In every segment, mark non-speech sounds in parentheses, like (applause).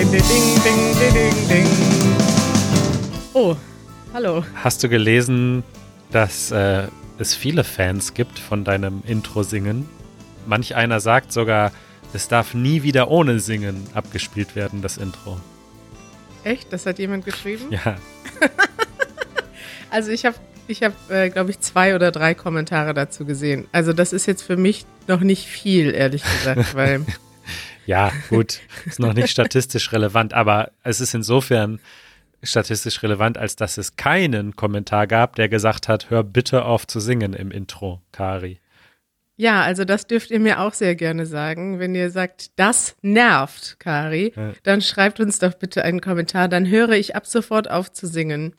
ding, ding, ding, ding, ding, ding. Oh, hallo. Hast du gelesen, dass äh, es viele Fans gibt von deinem Intro-Singen? Manch einer sagt sogar, es darf nie wieder ohne Singen abgespielt werden, das Intro. Echt? Das hat jemand geschrieben? Ja. (laughs) Also ich habe, ich hab, äh, glaube ich, zwei oder drei Kommentare dazu gesehen. Also das ist jetzt für mich noch nicht viel, ehrlich gesagt, (laughs) weil Ja, gut, ist noch nicht statistisch relevant, aber es ist insofern statistisch relevant, als dass es keinen Kommentar gab, der gesagt hat, hör bitte auf zu singen im Intro, Kari. Ja, also das dürft ihr mir auch sehr gerne sagen. Wenn ihr sagt, das nervt, Kari, Ja. dann schreibt uns doch bitte einen Kommentar. Dann höre ich ab sofort auf zu singen.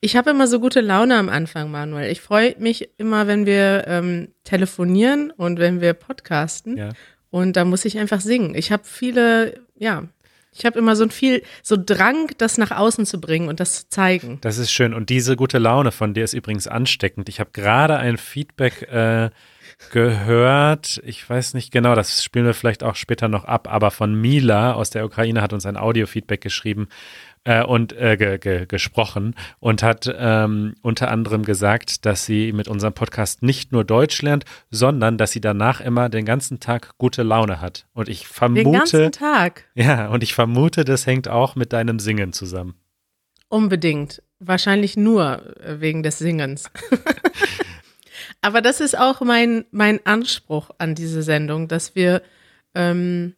Ich habe immer so gute Laune am Anfang, Manuel. Ich freue mich immer, wenn wir ähm, telefonieren und wenn wir podcasten. Ja. Und da muss ich einfach singen. Ich habe viele, ja, ich habe immer so ein viel, so Drang, das nach außen zu bringen und das zu zeigen. Das ist schön. Und diese gute Laune von dir ist übrigens ansteckend. Ich habe gerade ein Feedback äh, gehört. Ich weiß nicht genau, das spielen wir vielleicht auch später noch ab, aber von Mila aus der Ukraine hat uns ein Audio-Feedback geschrieben äh, und äh, ge ge gesprochen und hat ähm, unter anderem gesagt, dass sie mit unserem Podcast nicht nur Deutsch lernt, sondern dass sie danach immer den ganzen Tag gute Laune hat. Und ich Den vermute, ganzen Tag. ja, und ich vermute, das hängt auch mit deinem Singen zusammen. Unbedingt. Wahrscheinlich nur äh, wegen des Singens. (laughs) Aber das ist auch mein, mein Anspruch an diese Sendung, dass wir, ähm,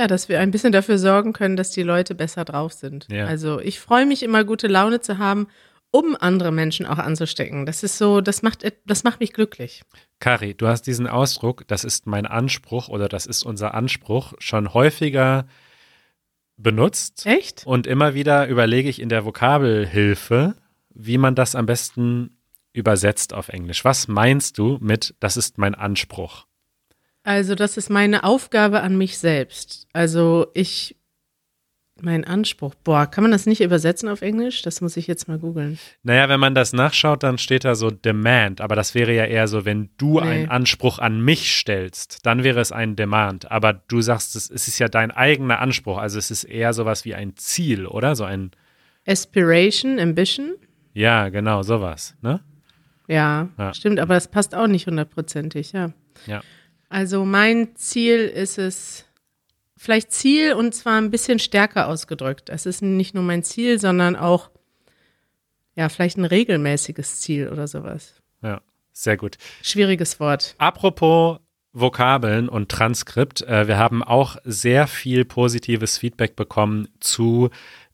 ja, dass wir ein bisschen dafür sorgen können, dass die Leute besser drauf sind. Ja. Also ich freue mich immer, gute Laune zu haben, um andere Menschen auch anzustecken. Das ist so, das macht, das macht mich glücklich. Kari, du hast diesen Ausdruck, das ist mein Anspruch oder das ist unser Anspruch, schon häufiger benutzt. Echt? Und immer wieder überlege ich in der Vokabelhilfe, wie man das am besten übersetzt auf Englisch. Was meinst du mit, das ist mein Anspruch? Also das ist meine Aufgabe an mich selbst. Also ich, mein Anspruch. Boah, kann man das nicht übersetzen auf Englisch? Das muss ich jetzt mal googeln. Naja, wenn man das nachschaut, dann steht da so Demand, aber das wäre ja eher so, wenn du Nee. einen Anspruch an mich stellst, dann wäre es ein Demand. Aber du sagst, es, ist ja dein eigener Anspruch, also es ist eher sowas wie ein Ziel, oder? So ein, Aspiration, Ambition? ja, genau, sowas, ne? Ja, Ja. stimmt, aber das passt auch nicht hundertprozentig, ja. Ja. Also mein Ziel ist es, vielleicht Ziel und zwar ein bisschen stärker ausgedrückt. Es ist nicht nur mein Ziel, sondern auch, ja, vielleicht ein regelmäßiges Ziel oder sowas. Ja, sehr gut. Schwieriges Wort. Apropos Vokabeln und Transkript, äh, wir haben auch sehr viel positives Feedback bekommen zu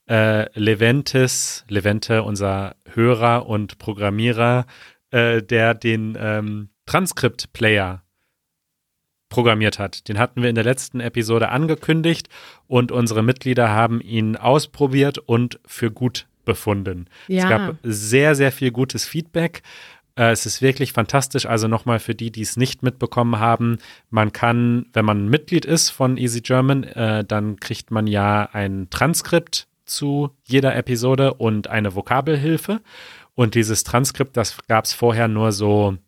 äh, Leventis, Levente, unser Hörer und Programmierer, äh, der den ähm, Transkript-Player programmiert hat. Den hatten wir in der letzten Episode angekündigt und unsere Mitglieder haben ihn ausprobiert und für gut befunden. Es Ja. gab sehr, sehr viel gutes Feedback. Äh, Es ist wirklich fantastisch. Also nochmal für die, die es nicht mitbekommen haben, man kann, wenn man Mitglied ist von Easy German, äh, dann kriegt man ja ein Transkript zu jeder Episode und eine Vokabelhilfe. Und dieses Transkript, das gab es vorher nur so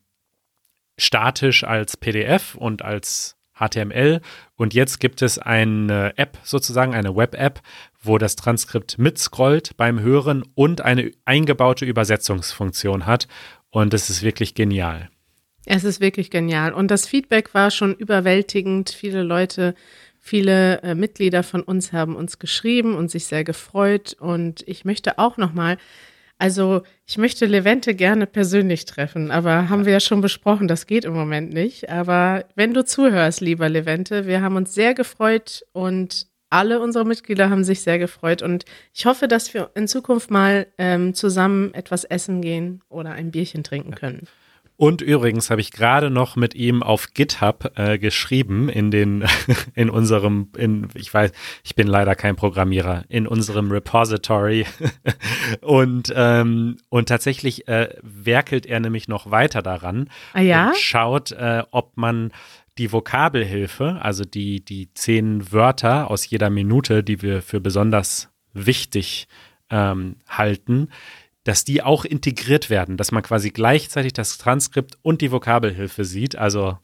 statisch als PDF und als HTML. Und jetzt gibt es eine App, sozusagen eine Web-App, wo das Transkript mitscrollt beim Hören und eine eingebaute Übersetzungsfunktion hat. Und das ist wirklich genial. Es ist wirklich genial. Und das Feedback war schon überwältigend. Viele Leute, viele äh, Mitglieder von uns haben uns geschrieben und sich sehr gefreut. Und ich möchte auch nochmal, also ich möchte Levente gerne persönlich treffen, aber haben wir ja schon besprochen, das geht im Moment nicht. Aber wenn du zuhörst, lieber Levente, wir haben uns sehr gefreut und alle unsere Mitglieder haben sich sehr gefreut und ich hoffe, dass wir in Zukunft mal ähm, zusammen etwas essen gehen oder ein Bierchen trinken können. Und übrigens habe ich gerade noch mit ihm auf GitHub äh, geschrieben in den (laughs) in unserem in ich weiß ich bin leider kein Programmierer in unserem Repository (laughs) und ähm, und tatsächlich äh, werkelt er nämlich noch weiter daran Ah ja? und schaut äh, ob man die Vokabelhilfe also die die zehn Wörter aus jeder Minute die wir für besonders wichtig ähm, halten dass die auch integriert werden, dass man quasi gleichzeitig das Transkript und die Vokabelhilfe sieht. Also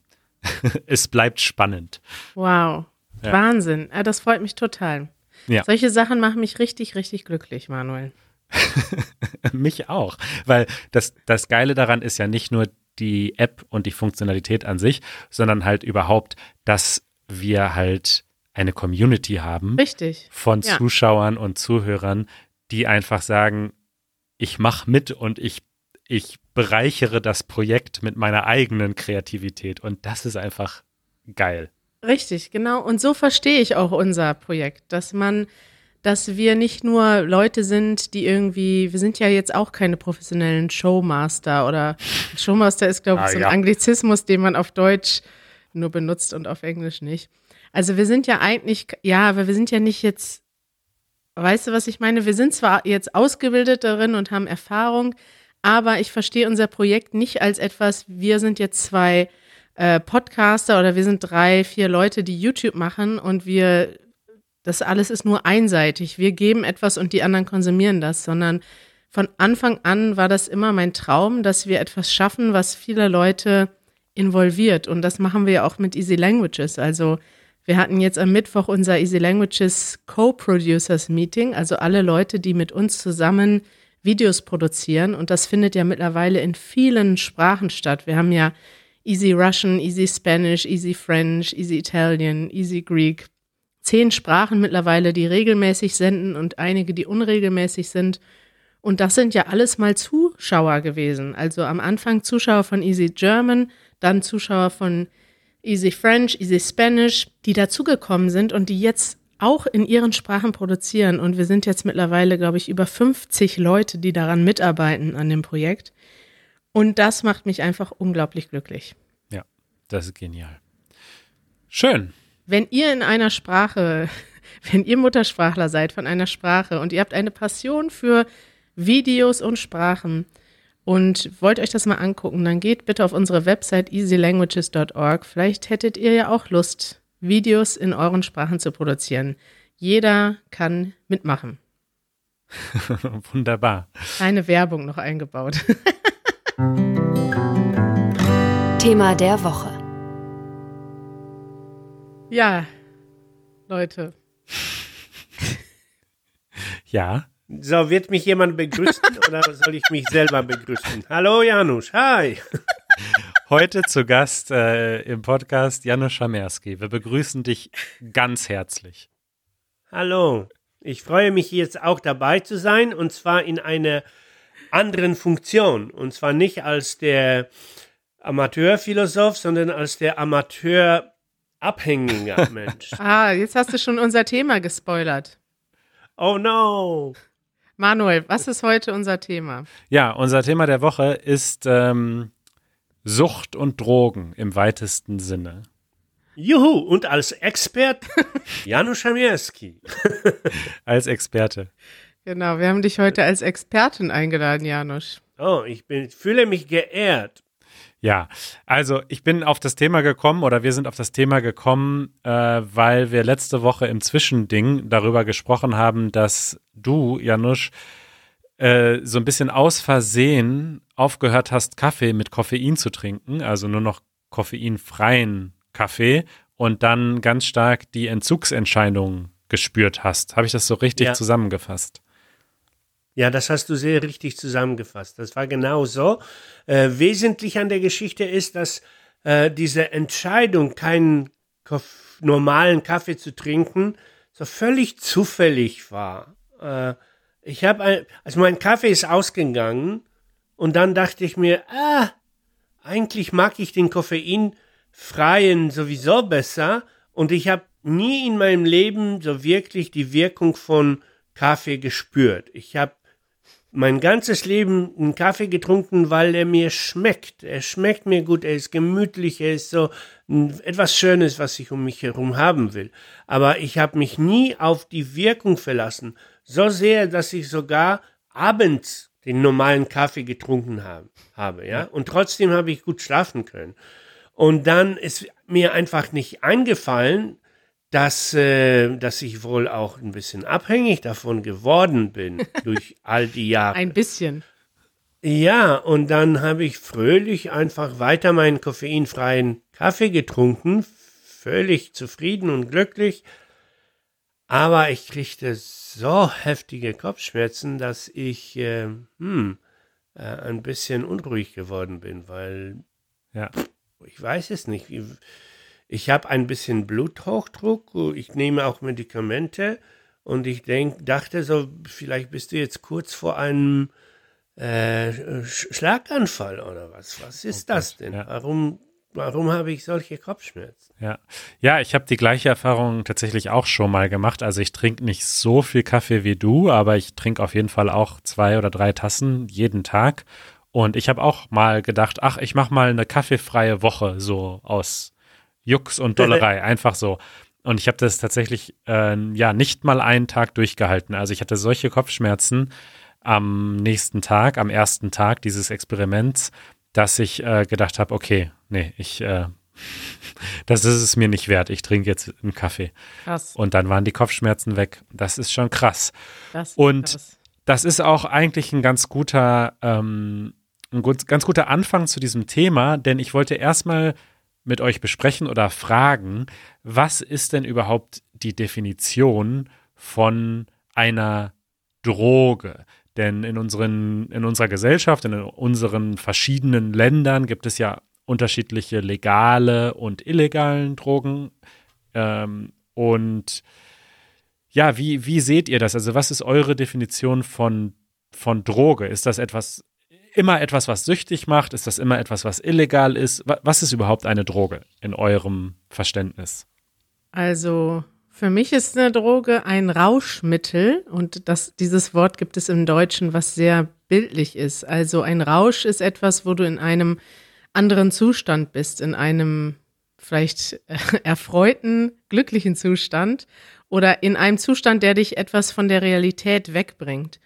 (laughs) es bleibt spannend. Wow. Ja. Wahnsinn. Ah, das freut mich total. Ja. Solche Sachen machen mich richtig, richtig glücklich, Manuel. (laughs) mich auch, weil das, das Geile daran ist ja nicht nur die App und die Funktionalität an sich, sondern halt überhaupt, dass wir halt eine Community haben Richtig. von ja. Zuschauern und Zuhörern, die einfach sagen, ich mache mit und ich, ich bereichere das Projekt mit meiner eigenen Kreativität. Und das ist einfach geil. Richtig, genau. Und so verstehe ich auch unser Projekt, dass man, dass wir nicht nur Leute sind, die irgendwie, wir sind ja jetzt auch keine professionellen Showmaster oder Showmaster ist, glaube ich, ah, so ein ja. Anglizismus, den man auf Deutsch nur benutzt und auf Englisch nicht. Also wir sind ja eigentlich, ja, aber wir sind ja nicht jetzt, weißt du, was ich meine? Wir sind zwar jetzt ausgebildet darin und haben Erfahrung, aber ich verstehe unser Projekt nicht als etwas, wir sind jetzt zwei äh, Podcaster oder wir sind drei, vier Leute, die YouTube machen und wir, das alles ist nur einseitig. Wir geben etwas und die anderen konsumieren das, sondern von Anfang an war das immer mein Traum, dass wir etwas schaffen, was viele Leute involviert. Und das machen wir ja auch mit Easy Languages. Also wir hatten jetzt am Mittwoch unser Easy Languages Co-Producers Meeting, also alle Leute, die mit uns zusammen Videos produzieren. Und das findet ja mittlerweile in vielen Sprachen statt. Wir haben ja Easy Russian, Easy Spanish, Easy French, Easy Italian, Easy Greek. Zehn Sprachen mittlerweile, die regelmäßig senden und einige, die unregelmäßig sind. Und das sind ja alles mal Zuschauer gewesen. Also am Anfang Zuschauer von Easy German, dann Zuschauer von Easy French, Easy Spanish, die dazugekommen sind und die jetzt auch in ihren Sprachen produzieren. Und wir sind jetzt mittlerweile, glaube ich, über 50 Leute, die daran mitarbeiten an dem Projekt. Und das macht mich einfach unglaublich glücklich. Ja, das ist genial. Schön. Wenn ihr in einer Sprache, (laughs) wenn ihr Muttersprachler seid von einer Sprache und ihr habt eine Passion für Videos und Sprachen und wollt euch das mal angucken, dann geht bitte auf unsere Website easylanguages.org. Vielleicht hättet ihr ja auch Lust, Videos in euren Sprachen zu produzieren. Jeder kann mitmachen. (laughs) Wunderbar. Keine Werbung noch eingebaut. (laughs) Thema der Woche. Ja, Leute. (laughs) ja. So, wird mich jemand begrüßen (laughs) oder soll ich mich selber begrüßen? Hallo Janusz, hi. (laughs) Heute zu Gast äh, im Podcast Janusz Schamerski. Wir begrüßen dich ganz herzlich. Hallo, ich freue mich jetzt auch dabei zu sein und zwar in einer anderen Funktion und zwar nicht als der Amateurphilosoph, sondern als der Amateurabhängige (laughs) Mensch. ah, jetzt hast du schon unser Thema gespoilert. Oh no. Manuel, was ist heute unser Thema? Ja, unser Thema der Woche ist ähm, Sucht und Drogen im weitesten Sinne. Juhu, und als Expert (laughs) Janusz Schamierski. (laughs) als Experte. Genau, wir haben dich heute als Expertin eingeladen, Janusz. Oh, ich bin, fühle mich geehrt. Ja, also ich bin auf das Thema gekommen oder wir sind auf das Thema gekommen, äh, weil wir letzte Woche im Zwischending darüber gesprochen haben, dass du, Janusz, äh, so ein bisschen aus Versehen aufgehört hast, Kaffee mit Koffein zu trinken, also nur noch koffeinfreien Kaffee und dann ganz stark die Entzugsentscheidung gespürt hast. Habe ich das so richtig ja. zusammengefasst? Ja, das hast du sehr richtig zusammengefasst. Das war genau so. Äh, wesentlich an der Geschichte ist, dass äh, diese Entscheidung, keinen Koff normalen Kaffee zu trinken, so völlig zufällig war. Äh, ich habe, also mein Kaffee ist ausgegangen und dann dachte ich mir, ah, eigentlich mag ich den koffeinfreien sowieso besser und ich habe nie in meinem Leben so wirklich die Wirkung von Kaffee gespürt. Ich habe mein ganzes Leben einen Kaffee getrunken, weil er mir schmeckt. Er schmeckt mir gut, er ist gemütlich, er ist so etwas Schönes, was ich um mich herum haben will. Aber ich habe mich nie auf die Wirkung verlassen. So sehr, dass ich sogar abends den normalen Kaffee getrunken habe, habe ja. Und trotzdem habe ich gut schlafen können. Und dann ist mir einfach nicht eingefallen, dass, äh, dass ich wohl auch ein bisschen abhängig davon geworden bin (laughs) durch all die Jahre. Ein bisschen. Ja, und dann habe ich fröhlich einfach weiter meinen koffeinfreien Kaffee getrunken, völlig zufrieden und glücklich. Aber ich kriegte so heftige Kopfschmerzen, dass ich äh, hm, äh, ein bisschen unruhig geworden bin, weil Ja. ich weiß es nicht. Ich, ich habe ein bisschen Bluthochdruck, ich nehme auch Medikamente und ich denk, dachte so, vielleicht bist du jetzt kurz vor einem äh, Sch- Schlaganfall oder was. Was ist Oh das denn? ja. Warum, warum habe ich solche Kopfschmerzen? Ja, ja ich habe die gleiche Erfahrung tatsächlich auch schon mal gemacht. Also ich trinke nicht so viel Kaffee wie du, aber ich trinke auf jeden Fall auch zwei oder drei Tassen jeden Tag. Und ich habe auch mal gedacht, ach, ich mache mal eine kaffeefreie Woche so aus Jux und Dollerei, (laughs) einfach so. Und ich habe das tatsächlich äh, ja nicht mal einen Tag durchgehalten. Also ich hatte solche Kopfschmerzen am nächsten Tag, am ersten Tag dieses Experiments, dass ich äh, gedacht habe, okay, nee, ich äh, (laughs) das ist es mir nicht wert. Ich trinke jetzt einen Kaffee. Krass. Und dann waren die Kopfschmerzen weg. Das ist schon krass. Das Und krass. das ist auch eigentlich ein ganz guter, ähm, ein gut, ganz guter Anfang zu diesem Thema, denn ich wollte erstmal mit euch besprechen oder fragen, was ist denn überhaupt die Definition von einer Droge? Denn in, unseren, in unserer Gesellschaft, in unseren verschiedenen Ländern gibt es ja unterschiedliche legale und illegalen Drogen. Ähm, und ja, wie, wie seht ihr das? Also, was ist eure Definition von, von Droge? Ist das etwas, immer etwas, was süchtig macht? Ist das immer etwas, was illegal ist? Wa- Was ist überhaupt eine Droge in eurem Verständnis? Also für mich ist eine Droge ein Rauschmittel und das, dieses Wort gibt es im Deutschen, was sehr bildlich ist. Also ein Rausch ist etwas, wo du in einem anderen Zustand bist, in einem vielleicht (laughs) erfreuten, glücklichen Zustand oder in einem Zustand, der dich etwas von der Realität wegbringt.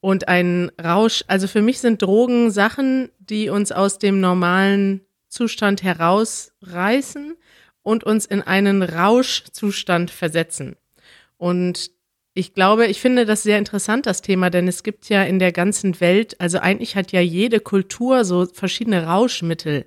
Und ein Rausch, also für mich sind Drogen Sachen, die uns aus dem normalen Zustand herausreißen und uns in einen Rauschzustand versetzen. Und ich glaube, ich finde das sehr interessant, das Thema, denn es gibt ja in der ganzen Welt, also eigentlich hat ja jede Kultur so verschiedene Rauschmittel,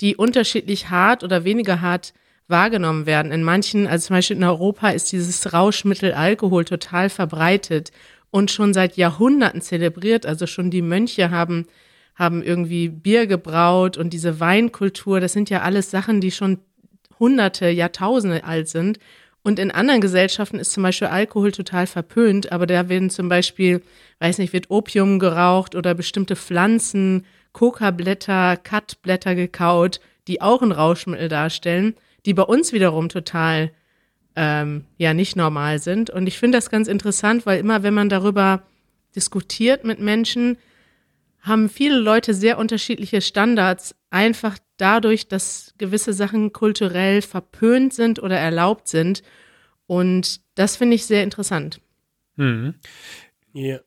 die unterschiedlich hart oder weniger hart wahrgenommen werden. In manchen, also zum Beispiel in Europa, ist dieses Rauschmittel Alkohol total verbreitet und schon seit Jahrhunderten zelebriert. Also schon die Mönche haben, haben irgendwie Bier gebraut und diese Weinkultur, das sind ja alles Sachen, die schon Hunderte, Jahrtausende alt sind. Und in anderen Gesellschaften ist zum Beispiel Alkohol total verpönt, aber da werden zum Beispiel, weiß nicht, wird Opium geraucht oder bestimmte Pflanzen, Coca-Blätter, Kat-Blätter gekaut, die auch ein Rauschmittel darstellen, die bei uns wiederum total ähm, ja nicht normal sind. Und ich finde das ganz interessant, weil immer, wenn man darüber diskutiert mit Menschen, haben viele Leute sehr unterschiedliche Standards, einfach dadurch, dass gewisse Sachen kulturell verpönt sind oder erlaubt sind. Und das finde ich sehr interessant. Mhm. Ja.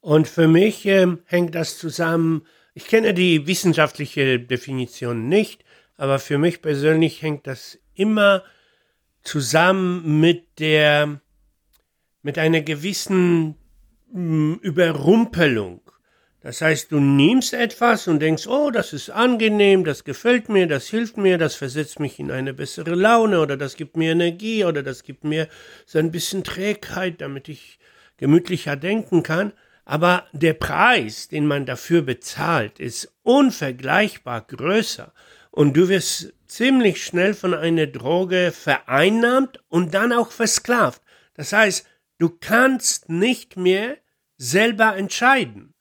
Und für mich ähm, hängt das zusammen, ich kenne die wissenschaftliche Definition nicht, aber für mich persönlich hängt das immer zusammen mit der, mit einer gewissen mh, Überrumpelung. Das heißt, du nimmst etwas und denkst, oh, das ist angenehm, das gefällt mir, das hilft mir, das versetzt mich in eine bessere Laune oder das gibt mir Energie oder das gibt mir so ein bisschen Trägheit, damit ich gemütlicher denken kann. Aber der Preis, den man dafür bezahlt, ist unvergleichbar größer. Und du wirst ziemlich schnell von einer Droge vereinnahmt und dann auch versklavt. Das heißt, du kannst nicht mehr selber entscheiden.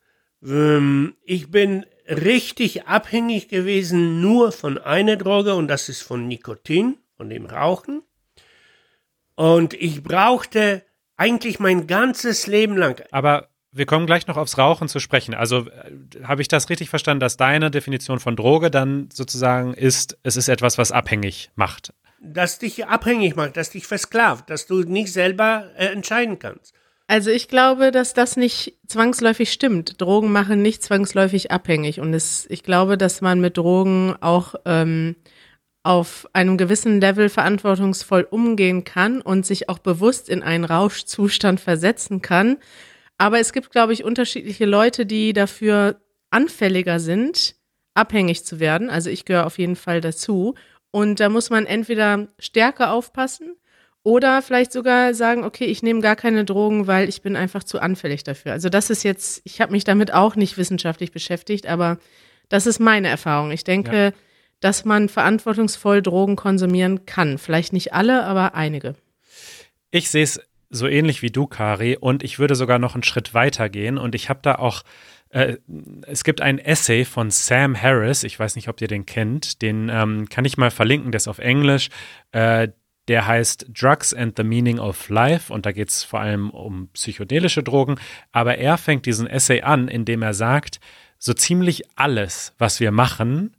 Ähm, Ich bin richtig abhängig gewesen nur von einer Droge und das ist von Nikotin, von dem Rauchen. Und ich brauchte eigentlich mein ganzes Leben lang. Aber wir kommen gleich noch aufs Rauchen zu sprechen. Also äh, habe ich das richtig verstanden, dass deine Definition von Droge dann sozusagen ist, es ist etwas, was abhängig macht. das dich abhängig macht, das dich versklavt, dass du nicht selber äh, entscheiden kannst. Also ich glaube, dass das nicht zwangsläufig stimmt. Drogen machen nicht zwangsläufig abhängig. Und es, ich glaube, dass man mit Drogen auch ähm, auf einem gewissen Level verantwortungsvoll umgehen kann und sich auch bewusst in einen Rauschzustand versetzen kann. Aber es gibt, glaube ich, unterschiedliche Leute, die dafür anfälliger sind, abhängig zu werden. Also ich gehöre auf jeden Fall dazu. Und da muss man entweder stärker aufpassen Oder vielleicht sogar sagen, okay, ich nehme gar keine Drogen, weil ich bin einfach zu anfällig dafür. Also das ist jetzt, ich habe mich damit auch nicht wissenschaftlich beschäftigt, aber das ist meine Erfahrung. Ich denke, ja. dass man verantwortungsvoll Drogen konsumieren kann. Vielleicht nicht alle, aber einige. Ich sehe es so ähnlich wie du, Kari, und ich würde sogar noch einen Schritt weiter gehen. Und ich habe da auch, äh, es gibt ein Essay von Sam Harris, ich weiß nicht, ob ihr den kennt, den ähm, kann ich mal verlinken, der ist auf Englisch. Äh, der heißt Drugs and the Meaning of Life und da geht es vor allem um psychedelische Drogen. Aber er fängt diesen Essay an, indem er sagt, so ziemlich alles, was wir machen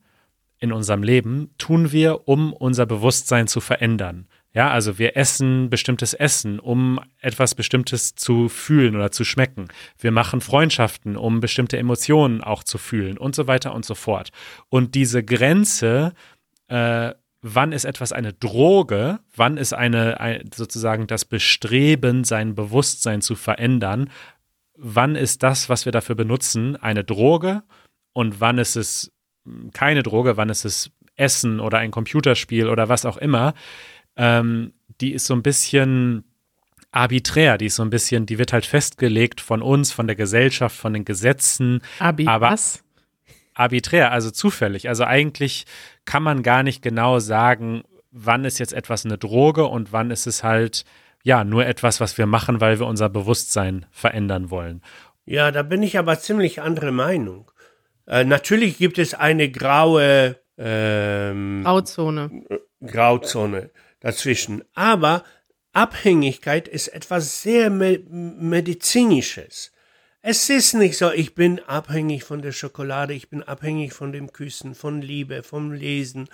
in unserem Leben, tun wir, um unser Bewusstsein zu verändern. Ja, also wir essen bestimmtes Essen, um etwas Bestimmtes zu fühlen oder zu schmecken. Wir machen Freundschaften, um bestimmte Emotionen auch zu fühlen und so weiter und so fort. Und diese Grenze, äh, wann ist etwas eine Droge, wann ist eine ein, sozusagen das Bestreben, sein Bewusstsein zu verändern, wann ist das, was wir dafür benutzen, eine Droge und wann ist es keine Droge, wann ist es Essen oder ein Computerspiel oder was auch immer ähm, die ist so ein bisschen arbiträr, die ist so ein bisschen, die wird halt festgelegt von uns, von der Gesellschaft, von den Gesetzen. Abi aber was? Arbiträr, also zufällig. Also eigentlich kann man gar nicht genau sagen, wann ist jetzt etwas eine Droge und wann ist es halt, ja, nur etwas, was wir machen, weil wir unser Bewusstsein verändern wollen. Ja, da bin ich aber ziemlich andere Meinung. Äh, natürlich gibt es eine graue ähm, Grauzone. Grauzone dazwischen. Aber Abhängigkeit ist etwas sehr me medizinisches. Es ist nicht so, ich bin abhängig von der Schokolade, ich bin abhängig von dem Küssen, von Liebe, vom Lesen,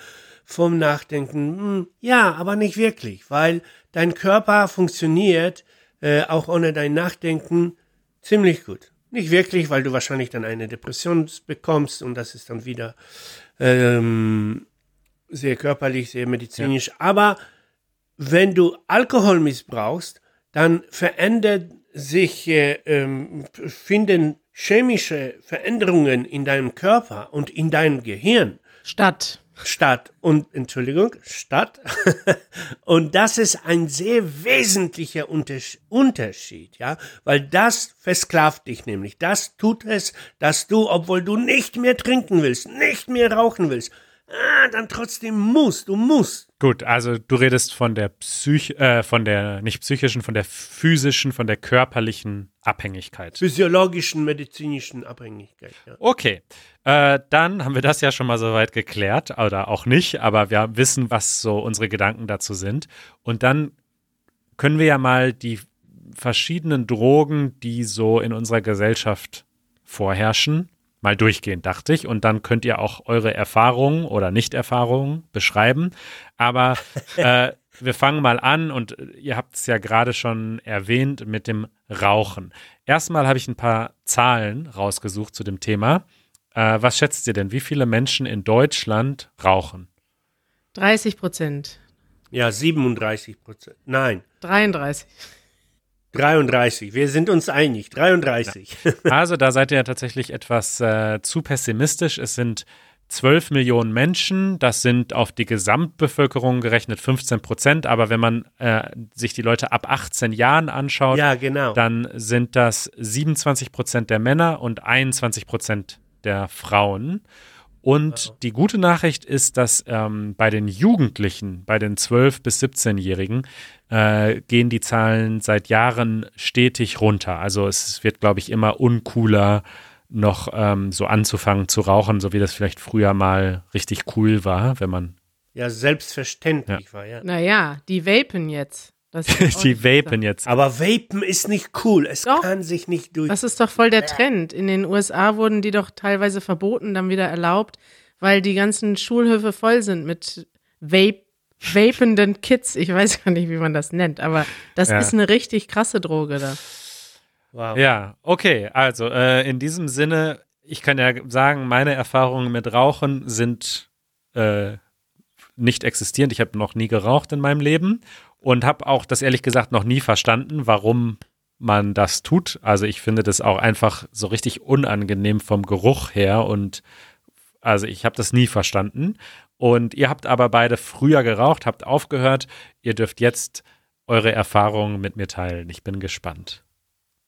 vom Nachdenken. Hm, ja, aber nicht wirklich, weil dein Körper funktioniert äh, auch ohne dein Nachdenken ziemlich gut. Nicht wirklich, weil du wahrscheinlich dann eine Depression bekommst und das ist dann wieder ähm, sehr körperlich, sehr medizinisch. Ja. Aber wenn du Alkohol missbrauchst, dann verändert sich, äh, ähm, finden chemische Veränderungen in deinem Körper und in deinem Gehirn statt. Statt und Entschuldigung, statt. (laughs) und das ist ein sehr wesentlicher Unterschied, ja, weil das versklavt dich nämlich. Das tut es, dass du, obwohl du nicht mehr trinken willst, nicht mehr rauchen willst, ah, dann trotzdem musst, du musst. Gut, also du redest von der Psych, äh, von der nicht psychischen, von der physischen, von der körperlichen Abhängigkeit. Physiologischen, medizinischen Abhängigkeit. Ja. Okay, äh, dann haben wir das ja schon mal soweit geklärt, oder auch nicht, aber wir wissen, was so unsere Gedanken dazu sind. Und dann können wir ja mal die verschiedenen Drogen, die so in unserer Gesellschaft vorherrschen, mal durchgehen, dachte ich. Und dann könnt ihr auch eure Erfahrungen oder Nicht-Erfahrungen beschreiben. Aber (laughs) äh, wir fangen mal an und ihr habt es ja gerade schon erwähnt mit dem Rauchen. Erstmal habe ich ein paar Zahlen rausgesucht zu dem Thema. Äh, was schätzt ihr denn? Wie viele Menschen in Deutschland rauchen? 30 Prozent. Ja, 37 Prozent. Nein. 33. 33, wir sind uns einig, 33. Ja. Also da seid ihr ja tatsächlich etwas äh, zu pessimistisch. Es sind 12 Millionen Menschen, das sind auf die Gesamtbevölkerung gerechnet 15 Prozent, aber wenn man äh, sich die Leute ab 18 Jahren anschaut, ja, genau. dann sind das 27 Prozent der Männer und 21 Prozent der Frauen. Und wow. die gute Nachricht ist, dass ähm, bei den Jugendlichen, bei den 12- bis 17-Jährigen, äh, gehen die Zahlen seit Jahren stetig runter. Also es wird, glaube ich, immer uncooler, noch ähm, so anzufangen zu rauchen, so wie das vielleicht früher mal richtig cool war, wenn man. Ja, selbstverständlich ja. war, ja. Naja, die vapen jetzt. (laughs) die vapen jetzt. Aber vapen ist nicht cool. Es doch. kann sich nicht durch. Das ist doch voll der Trend. In den USA wurden die doch teilweise verboten, dann wieder erlaubt, weil die ganzen Schulhöfe voll sind mit Vape vapenden Kids. Ich weiß gar nicht, wie man das nennt, aber das ja. ist eine richtig krasse Droge da. Wow. Ja, okay. Also äh, in diesem Sinne, ich kann ja sagen, meine Erfahrungen mit Rauchen sind äh, nicht existierend. Ich habe noch nie geraucht in meinem Leben und habe auch das ehrlich gesagt noch nie verstanden, warum man das tut. Also ich finde das auch einfach so richtig unangenehm vom Geruch her und also ich habe das nie verstanden. Und ihr habt aber beide früher geraucht, habt aufgehört. Ihr dürft jetzt eure Erfahrungen mit mir teilen. Ich bin gespannt.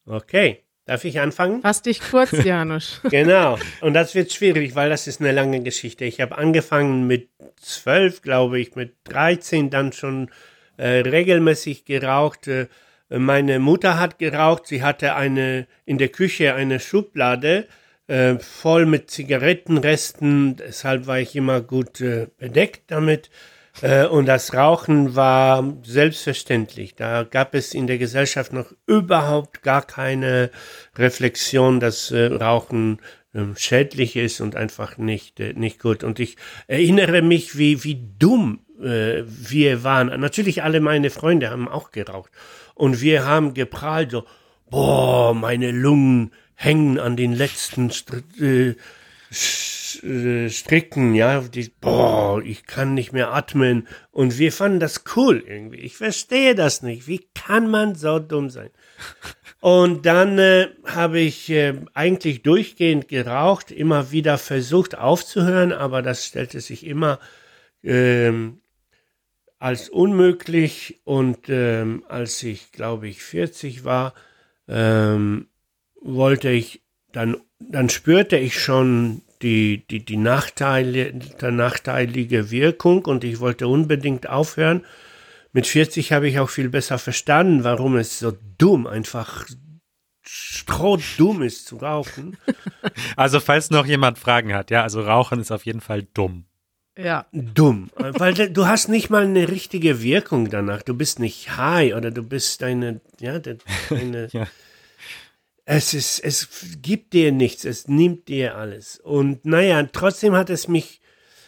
Okay. Darf ich anfangen? Fass dich kurz, (laughs) Janusz. genau. Und das wird schwierig, weil das ist eine lange Geschichte. Ich habe angefangen mit zwölf, glaube ich, mit 13 dann schon äh, regelmäßig geraucht. Äh, meine Mutter hat geraucht. Sie hatte eine in der Küche eine Schublade äh, voll mit Zigarettenresten. Deshalb war ich immer gut äh, bedeckt damit. Äh, und das Rauchen war selbstverständlich. Da gab es in der Gesellschaft noch überhaupt gar keine Reflexion, dass äh, Rauchen ähm, schädlich ist und einfach nicht, nicht gut. Und ich erinnere mich, wie, wie dumm wir waren. Natürlich alle meine Freunde haben auch geraucht. Und wir haben geprahlt so, boah, meine Lungen hängen an den letzten äh, äh, stricken, ja, die, boah, ich kann nicht mehr atmen. Und wir fanden das cool irgendwie. Ich verstehe das nicht. Wie kann man so dumm sein? Und dann äh, habe ich äh, eigentlich durchgehend geraucht, immer wieder versucht aufzuhören, aber das stellte sich immer ähm, als unmöglich. Und ähm, als ich, glaube ich, 40 war, ähm, wollte ich dann, dann spürte ich schon die, die, die Nachteile, der nachteilige Wirkung und ich wollte unbedingt aufhören. Mit 40 habe ich auch viel besser verstanden, warum es so dumm, einfach strohdumm ist zu rauchen. (laughs) Also falls noch jemand Fragen hat, ja, also Rauchen ist auf jeden Fall dumm. Ja. Dumm. Weil du hast nicht mal eine richtige Wirkung danach. Du bist nicht high oder du bist deine, ja, deine, (laughs) ja. Es ist, es gibt dir nichts, es nimmt dir alles. Und naja, trotzdem hat es mich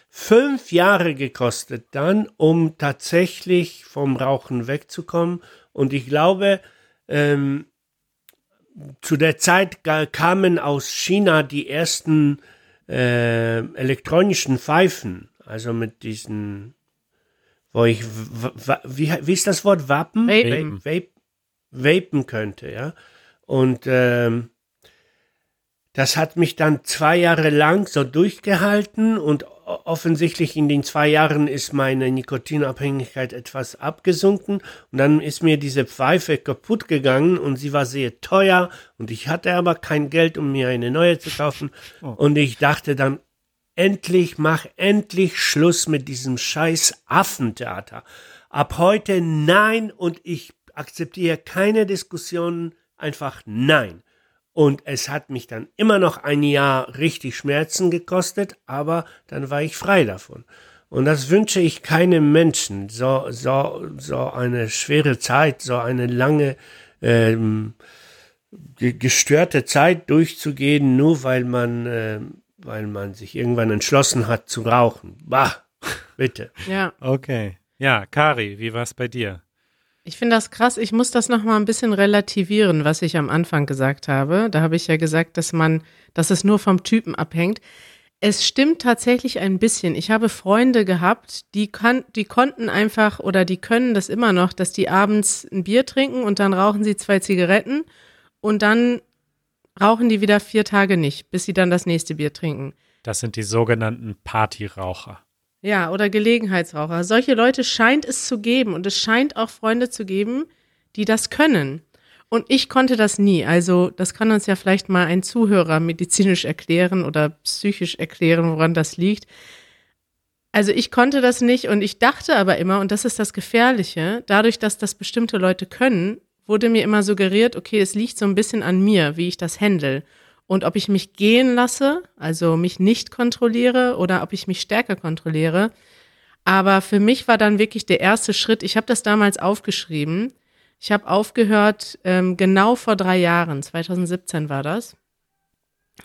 fünf Jahre gekostet dann, um tatsächlich vom Rauchen wegzukommen. Und ich glaube, ähm, zu der Zeit kamen aus China die ersten äh, elektronischen Pfeifen, also mit diesen, wo ich, wie, wie ist das Wort, Wappen? Vapen. Vapen, Vapen könnte, ja. Und ähm, das hat mich dann zwei Jahre lang so durchgehalten und offensichtlich in den zwei Jahren ist meine Nikotinabhängigkeit etwas abgesunken und dann ist mir diese Pfeife kaputt gegangen und sie war sehr teuer und ich hatte aber kein Geld, um mir eine neue zu kaufen oh. und ich dachte dann, endlich, mach endlich Schluss mit diesem scheiß Affentheater. Ab heute nein und ich akzeptiere keine Diskussionen einfach nein. Und es hat mich dann immer noch ein Jahr richtig Schmerzen gekostet, aber dann war ich frei davon. Und das wünsche ich keinem Menschen, so, so, so eine schwere Zeit, so eine lange, ähm, gestörte Zeit durchzugehen, nur weil man, äh, weil man sich irgendwann entschlossen hat zu rauchen. Bah, bitte. (laughs) Ja. Okay. Ja, Kari, wie war es bei dir? Ich finde das krass. Ich muss das noch mal ein bisschen relativieren, was ich am Anfang gesagt habe. Da habe ich ja gesagt, dass man, dass es nur vom Typen abhängt. Es stimmt tatsächlich ein bisschen. Ich habe Freunde gehabt, die, kann, die konnten einfach oder die können das immer noch, dass die abends ein Bier trinken und dann rauchen sie zwei Zigaretten und dann rauchen die wieder vier Tage nicht, bis sie dann das nächste Bier trinken. Das sind die sogenannten Partyraucher. Ja, oder Gelegenheitsraucher. Solche Leute scheint es zu geben und es scheint auch Freunde zu geben, die das können. Und ich konnte das nie. Also das kann uns ja vielleicht mal ein Zuhörer medizinisch erklären oder psychisch erklären, woran das liegt. Also ich konnte das nicht und ich dachte aber immer, und das ist das Gefährliche, dadurch, dass das bestimmte Leute können, wurde mir immer suggeriert, okay, es liegt so ein bisschen an mir, wie ich das handle und ob ich mich gehen lasse, also mich nicht kontrolliere oder ob ich mich stärker kontrolliere. Aber für mich war dann wirklich der erste Schritt, ich habe das damals aufgeschrieben. Ich habe aufgehört, ähm, genau vor drei Jahren, 2017 war das.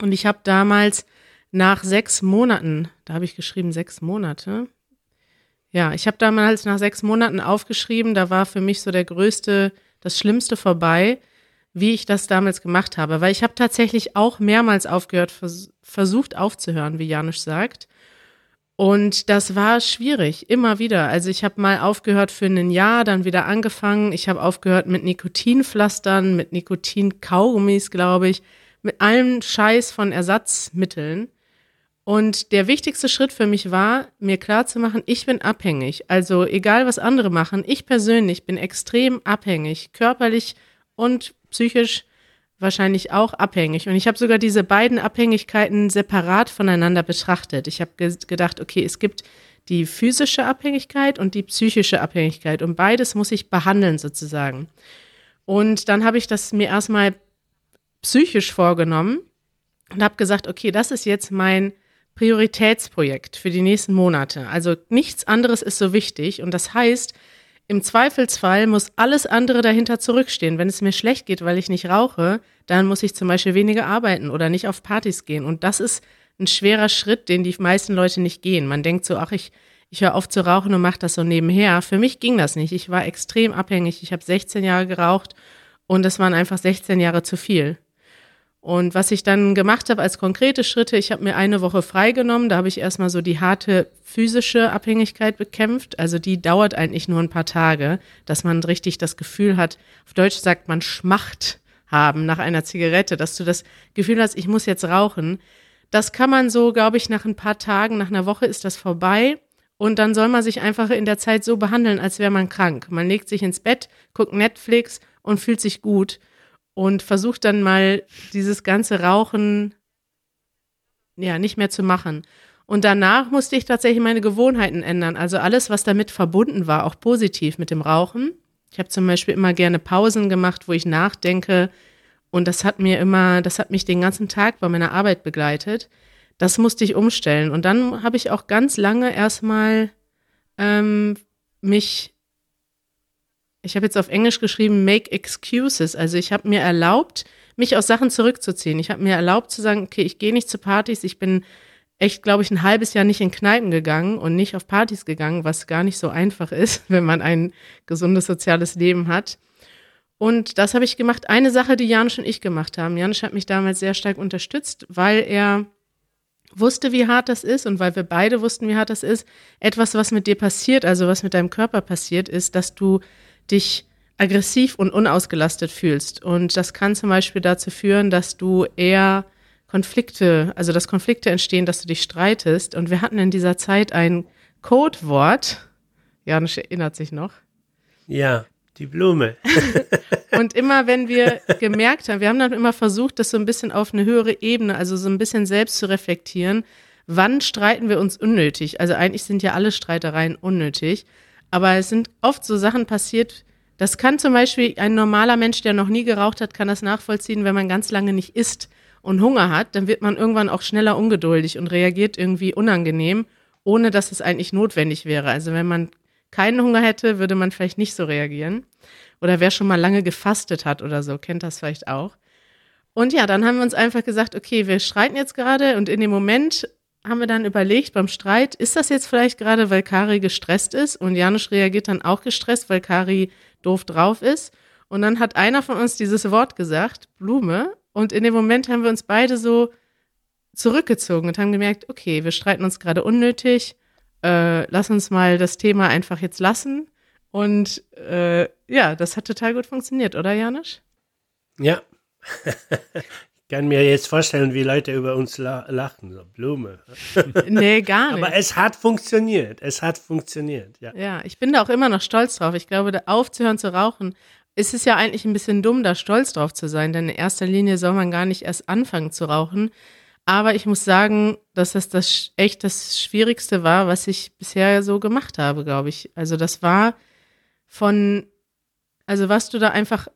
Und ich habe damals nach sechs Monaten, da habe ich geschrieben sechs Monate. Ja, ich habe damals nach sechs Monaten aufgeschrieben, da war für mich so der größte, das Schlimmste vorbei wie ich das damals gemacht habe, weil ich habe tatsächlich auch mehrmals aufgehört, vers versucht aufzuhören, wie Janusz sagt. Und das war schwierig, immer wieder. Also ich habe mal aufgehört für ein Jahr, dann wieder angefangen. Ich habe aufgehört mit Nikotinpflastern, mit Nikotinkaugummis, glaube ich, mit allem Scheiß von Ersatzmitteln. Und der wichtigste Schritt für mich war, mir klarzumachen, ich bin abhängig. Also egal, was andere machen, ich persönlich bin extrem abhängig, körperlich und psychisch wahrscheinlich auch abhängig. Und ich habe sogar diese beiden Abhängigkeiten separat voneinander betrachtet. Ich habe ge gedacht, okay, es gibt die physische Abhängigkeit und die psychische Abhängigkeit. Und beides muss ich behandeln sozusagen. Und dann habe ich das mir erstmal psychisch vorgenommen und habe gesagt, okay, das ist jetzt mein Prioritätsprojekt für die nächsten Monate. Also nichts anderes ist so wichtig. Und das heißt, im Zweifelsfall muss alles andere dahinter zurückstehen. Wenn es mir schlecht geht, weil ich nicht rauche, dann muss ich zum Beispiel weniger arbeiten oder nicht auf Partys gehen. Und das ist ein schwerer Schritt, den die meisten Leute nicht gehen. Man denkt so, ach, ich, ich höre auf zu rauchen und mache das so nebenher. Für mich ging das nicht. Ich war extrem abhängig. Ich habe 16 Jahre geraucht und das waren einfach 16 Jahre zu viel. Und was ich dann gemacht habe als konkrete Schritte, ich habe mir eine Woche freigenommen, da habe ich erstmal so die harte physische Abhängigkeit bekämpft. Also die dauert eigentlich nur ein paar Tage, dass man richtig das Gefühl hat, auf Deutsch sagt man Schmacht haben nach einer Zigarette, dass du das Gefühl hast, ich muss jetzt rauchen. Das kann man so, glaube ich, nach ein paar Tagen, nach einer Woche ist das vorbei. Und dann soll man sich einfach in der Zeit so behandeln, als wäre man krank. Man legt sich ins Bett, guckt Netflix und fühlt sich gut und versucht dann mal dieses ganze Rauchen ja nicht mehr zu machen. Und danach musste ich tatsächlich meine Gewohnheiten ändern. Also alles, was damit verbunden war, auch positiv mit dem Rauchen. Ich habe zum Beispiel immer gerne Pausen gemacht, wo ich nachdenke, und das hat mir immer, das hat mich den ganzen Tag bei meiner Arbeit begleitet. Das musste ich umstellen. Und dann habe ich auch ganz lange erstmal ähm, mich, ich habe jetzt auf Englisch geschrieben, make excuses. Also ich habe mir erlaubt, mich aus Sachen zurückzuziehen. Ich habe mir erlaubt zu sagen, okay, ich gehe nicht zu Partys. Ich bin echt, glaube ich, ein halbes Jahr nicht in Kneipen gegangen und nicht auf Partys gegangen, was gar nicht so einfach ist, (laughs) wenn man ein gesundes soziales Leben hat. Und das habe ich gemacht. Eine Sache, die Janusz und ich gemacht haben. Janusz hat mich damals sehr stark unterstützt, weil er wusste, wie hart das ist und weil wir beide wussten, wie hart das ist. Etwas, was mit dir passiert, also was mit deinem Körper passiert, ist, dass du dich aggressiv und unausgelastet fühlst. Und das kann zum Beispiel dazu führen, dass du eher Konflikte, also dass Konflikte entstehen, dass du dich streitest. Und wir hatten in dieser Zeit ein Codewort. Janusz erinnert sich noch. Ja. Die Blume. (laughs) und immer, wenn wir gemerkt haben, wir haben dann immer versucht, das so ein bisschen auf eine höhere Ebene, also so ein bisschen selbst zu reflektieren. Wann streiten wir uns unnötig? Also eigentlich sind ja alle Streitereien unnötig. Aber es sind oft so Sachen passiert, das kann zum Beispiel ein normaler Mensch, der noch nie geraucht hat, kann das nachvollziehen, wenn man ganz lange nicht isst und Hunger hat, dann wird man irgendwann auch schneller ungeduldig und reagiert irgendwie unangenehm, ohne dass es eigentlich notwendig wäre. Also wenn man keinen Hunger hätte, würde man vielleicht nicht so reagieren. Oder wer schon mal lange gefastet hat oder so, kennt das vielleicht auch. Und ja, dann haben wir uns einfach gesagt, okay, wir streiten jetzt gerade und in dem Moment haben wir dann überlegt beim Streit, ist das jetzt vielleicht gerade, weil Kari gestresst ist und Janusz reagiert dann auch gestresst, weil Kari doof drauf ist. Und dann hat einer von uns dieses Wort gesagt, Blume. Und in dem Moment haben wir uns beide so zurückgezogen und haben gemerkt, okay, wir streiten uns gerade unnötig äh, lass uns mal das Thema einfach jetzt lassen. Und äh, ja, das hat total gut funktioniert, oder Janusz? Ja. (laughs) ich kann mir jetzt vorstellen, wie Leute über uns lachen, so Blume. (laughs) nee, gar nicht. Aber es hat funktioniert. Es hat funktioniert, ja. Ja, ich bin da auch immer noch stolz drauf. Ich glaube, da aufzuhören zu rauchen, ist es ja eigentlich ein bisschen dumm, da stolz drauf zu sein, denn in erster Linie soll man gar nicht erst anfangen zu rauchen, aber ich muss sagen, dass das, das echt das Schwierigste war, was ich bisher so gemacht habe, glaube ich. Also das war von, also was du da einfach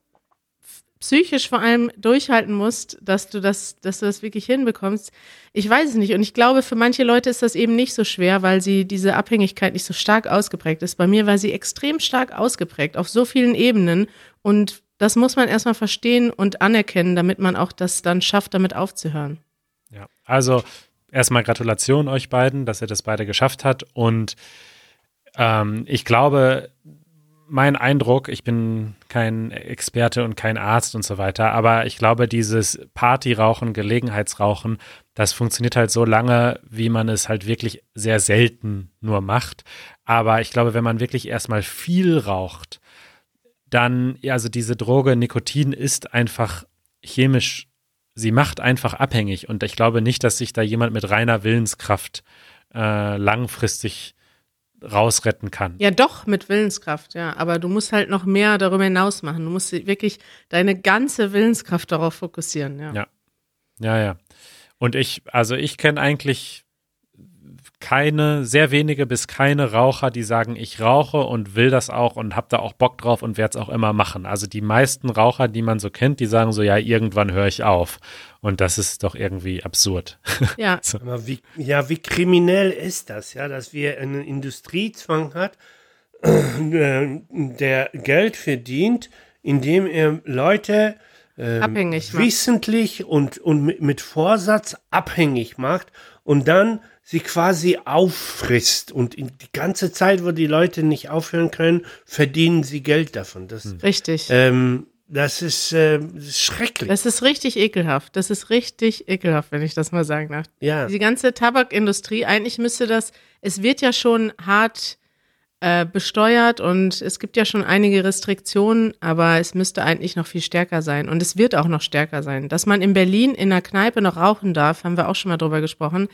psychisch vor allem durchhalten musst, dass du das, dass du das wirklich hinbekommst. Ich weiß es nicht. Und ich glaube, für manche Leute ist das eben nicht so schwer, weil sie diese Abhängigkeit nicht so stark ausgeprägt ist. Bei mir war sie extrem stark ausgeprägt auf so vielen Ebenen. Und das muss man erstmal verstehen und anerkennen, damit man auch das dann schafft, damit aufzuhören. Ja, also erstmal Gratulation euch beiden, dass ihr das beide geschafft habt. Und ähm, ich glaube, mein Eindruck, ich bin kein Experte und kein Arzt und so weiter, aber ich glaube, dieses Partyrauchen, Gelegenheitsrauchen, das funktioniert halt so lange, wie man es halt wirklich sehr selten nur macht. Aber ich glaube, wenn man wirklich erstmal viel raucht, dann, also diese Droge Nikotin ist einfach chemisch sie macht einfach abhängig. Und ich glaube nicht, dass sich da jemand mit reiner Willenskraft äh, langfristig rausretten kann. Ja, doch, mit Willenskraft, ja. Aber du musst halt noch mehr darüber hinaus machen. Du musst wirklich deine ganze Willenskraft darauf fokussieren, ja. Ja, ja. ja. Und ich, also ich kenne eigentlich keine, sehr wenige bis keine Raucher, die sagen, ich rauche und will das auch und habe da auch Bock drauf und werde es auch immer machen. Also die meisten Raucher, die man so kennt, die sagen so, ja, irgendwann höre ich auf. Und das ist doch irgendwie absurd. (laughs) Ja. so. Aber wie, ja, wie kriminell ist das, ja, dass wir einen Industriezwang hat, (clears throat) äh, der Geld verdient, indem er Leute ähm, Abhängig wissentlich und, und mit, mit Vorsatz abhängig macht und dann sie quasi auffrisst. Und in die ganze Zeit, wo die Leute nicht aufhören können, verdienen sie Geld davon. Das, Richtig. ähm, das ist, äh, das ist schrecklich. Das ist richtig ekelhaft. Das ist richtig ekelhaft, wenn ich das mal sagen darf. ja. Die ganze Tabakindustrie, eigentlich müsste das, es wird ja schon hart äh, besteuert und es gibt ja schon einige Restriktionen, aber es müsste eigentlich noch viel stärker sein und es wird auch noch stärker sein. Dass man in Berlin in einer Kneipe noch rauchen darf, haben wir auch schon mal drüber gesprochen.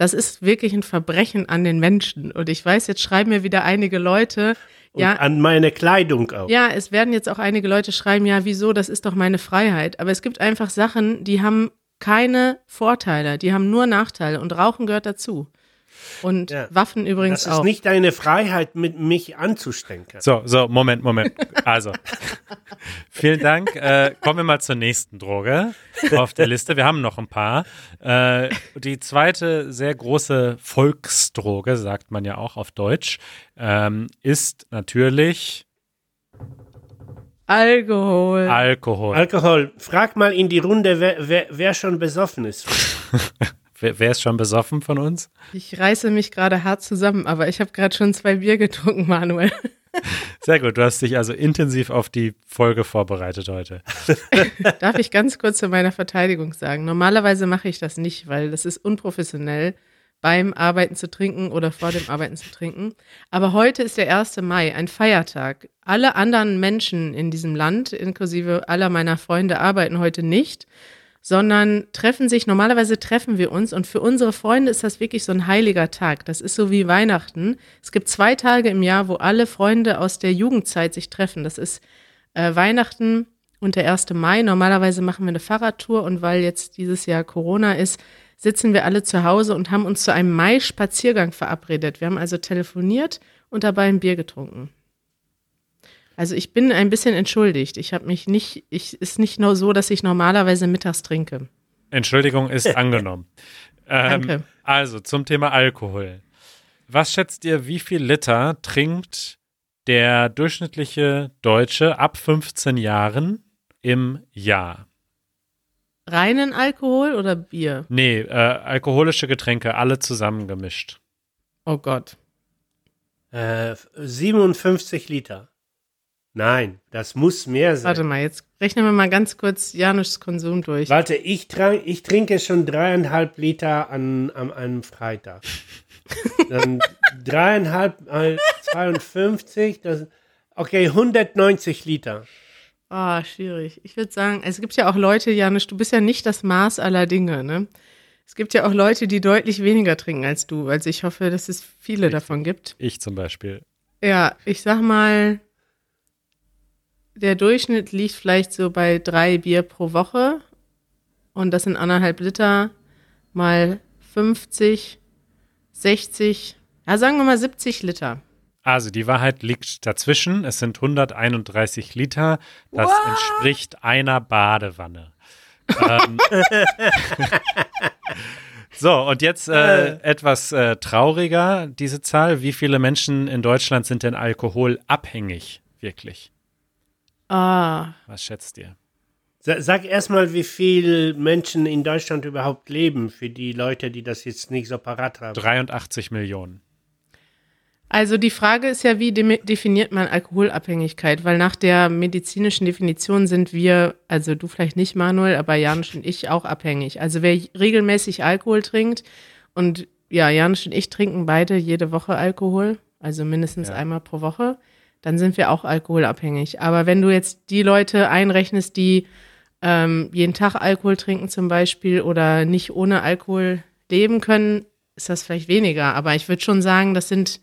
Das ist wirklich ein Verbrechen an den Menschen. Und ich weiß, jetzt schreiben mir wieder einige Leute, Und ja, an meine Kleidung auch. ja, es werden jetzt auch einige Leute schreiben, ja, wieso, das ist doch meine Freiheit. Aber es gibt einfach Sachen, die haben keine Vorteile, die haben nur Nachteile und Rauchen gehört dazu. Und Ja. Waffen übrigens Das ist auch. nicht deine Freiheit, mit mich anzustrengen. So, so, Moment, Moment. Also, (laughs) vielen Dank. Äh, kommen wir mal zur nächsten Droge auf der Liste. Wir haben noch ein paar. Äh, die zweite sehr große Volksdroge, sagt man ja auch auf Deutsch, ähm, ist natürlich Alkohol. Alkohol. Alkohol. Frag mal in die Runde, wer, wer, wer schon besoffen ist. (laughs) wer, wer ist schon besoffen von uns? ich reiße mich gerade hart zusammen, aber ich habe gerade schon zwei Bier getrunken, Manuel. (laughs) Sehr gut, du hast dich also intensiv auf die Folge vorbereitet heute. (laughs) Darf ich ganz kurz zu meiner Verteidigung sagen? Normalerweise mache ich das nicht, weil das ist unprofessionell, beim Arbeiten zu trinken oder vor dem Arbeiten zu trinken. Aber heute ist der 1. Mai, ein Feiertag. Alle anderen Menschen in diesem Land, inklusive aller meiner Freunde, arbeiten heute nicht, sondern treffen sich, normalerweise treffen wir uns und für unsere Freunde ist das wirklich so ein heiliger Tag. Das ist so wie Weihnachten. Es gibt zwei Tage im Jahr, wo alle Freunde aus der Jugendzeit sich treffen. Das ist äh, Weihnachten und der 1. Mai. Normalerweise machen wir eine Fahrradtour und weil jetzt dieses Jahr Corona ist, sitzen wir alle zu Hause und haben uns zu einem Mai-Spaziergang verabredet. Wir haben also telefoniert und dabei ein Bier getrunken. Also ich bin ein bisschen entschuldigt. Ich habe mich nicht, ich ist nicht nur so, dass ich normalerweise mittags trinke. Entschuldigung ist (laughs) angenommen. Ähm, Danke. Also zum Thema Alkohol. Was schätzt ihr, wie viel Liter trinkt der durchschnittliche Deutsche ab 15 Jahren im Jahr? Reinen Alkohol oder Bier? Nee, äh, alkoholische Getränke, alle zusammengemischt. Oh Gott. Äh, 57 Liter. Nein, das muss mehr sein. Warte mal, jetzt rechnen wir mal ganz kurz Janusz Konsum durch. Warte, ich, trank, ich trinke schon dreieinhalb Liter an, an einem Freitag. Dann (laughs) dreieinhalb mal 52, das, okay, 190 Liter. Ah, schwierig. Ich würde sagen, es gibt ja auch Leute, Janusz, du bist ja nicht das Maß aller Dinge, ne? Es gibt ja auch Leute, die deutlich weniger trinken als du. Also ich hoffe, dass es viele davon gibt. Ich zum Beispiel. Ja, ich sag mal, der Durchschnitt liegt vielleicht so bei drei Bier pro Woche. Und das sind anderthalb Liter mal 50, 60, ja, sagen wir mal 70 Liter. Also die Wahrheit liegt dazwischen. Es sind 131 Liter. Das entspricht einer Badewanne. ähm, (laughs) so, und jetzt äh, etwas äh, trauriger, diese Zahl. Wie viele Menschen in Deutschland sind denn alkoholabhängig? Wirklich? Ah, Was schätzt ihr? Sa- Sag erstmal, wie viele Menschen in Deutschland überhaupt leben, für die Leute, die das jetzt nicht so parat haben. 83 Millionen. Also die Frage ist ja, wie de definiert man Alkoholabhängigkeit? Weil nach der medizinischen Definition sind wir, also du vielleicht nicht, Manuel, aber Janusz und ich auch abhängig. Also wer regelmäßig Alkohol trinkt und ja, Janusz und ich trinken beide jede Woche Alkohol, also mindestens Ja. einmal pro Woche, dann sind wir auch alkoholabhängig. Aber wenn du jetzt die Leute einrechnest, die ähm, jeden Tag Alkohol trinken zum Beispiel oder nicht ohne Alkohol leben können, ist das vielleicht weniger. Aber ich würde schon sagen, das sind,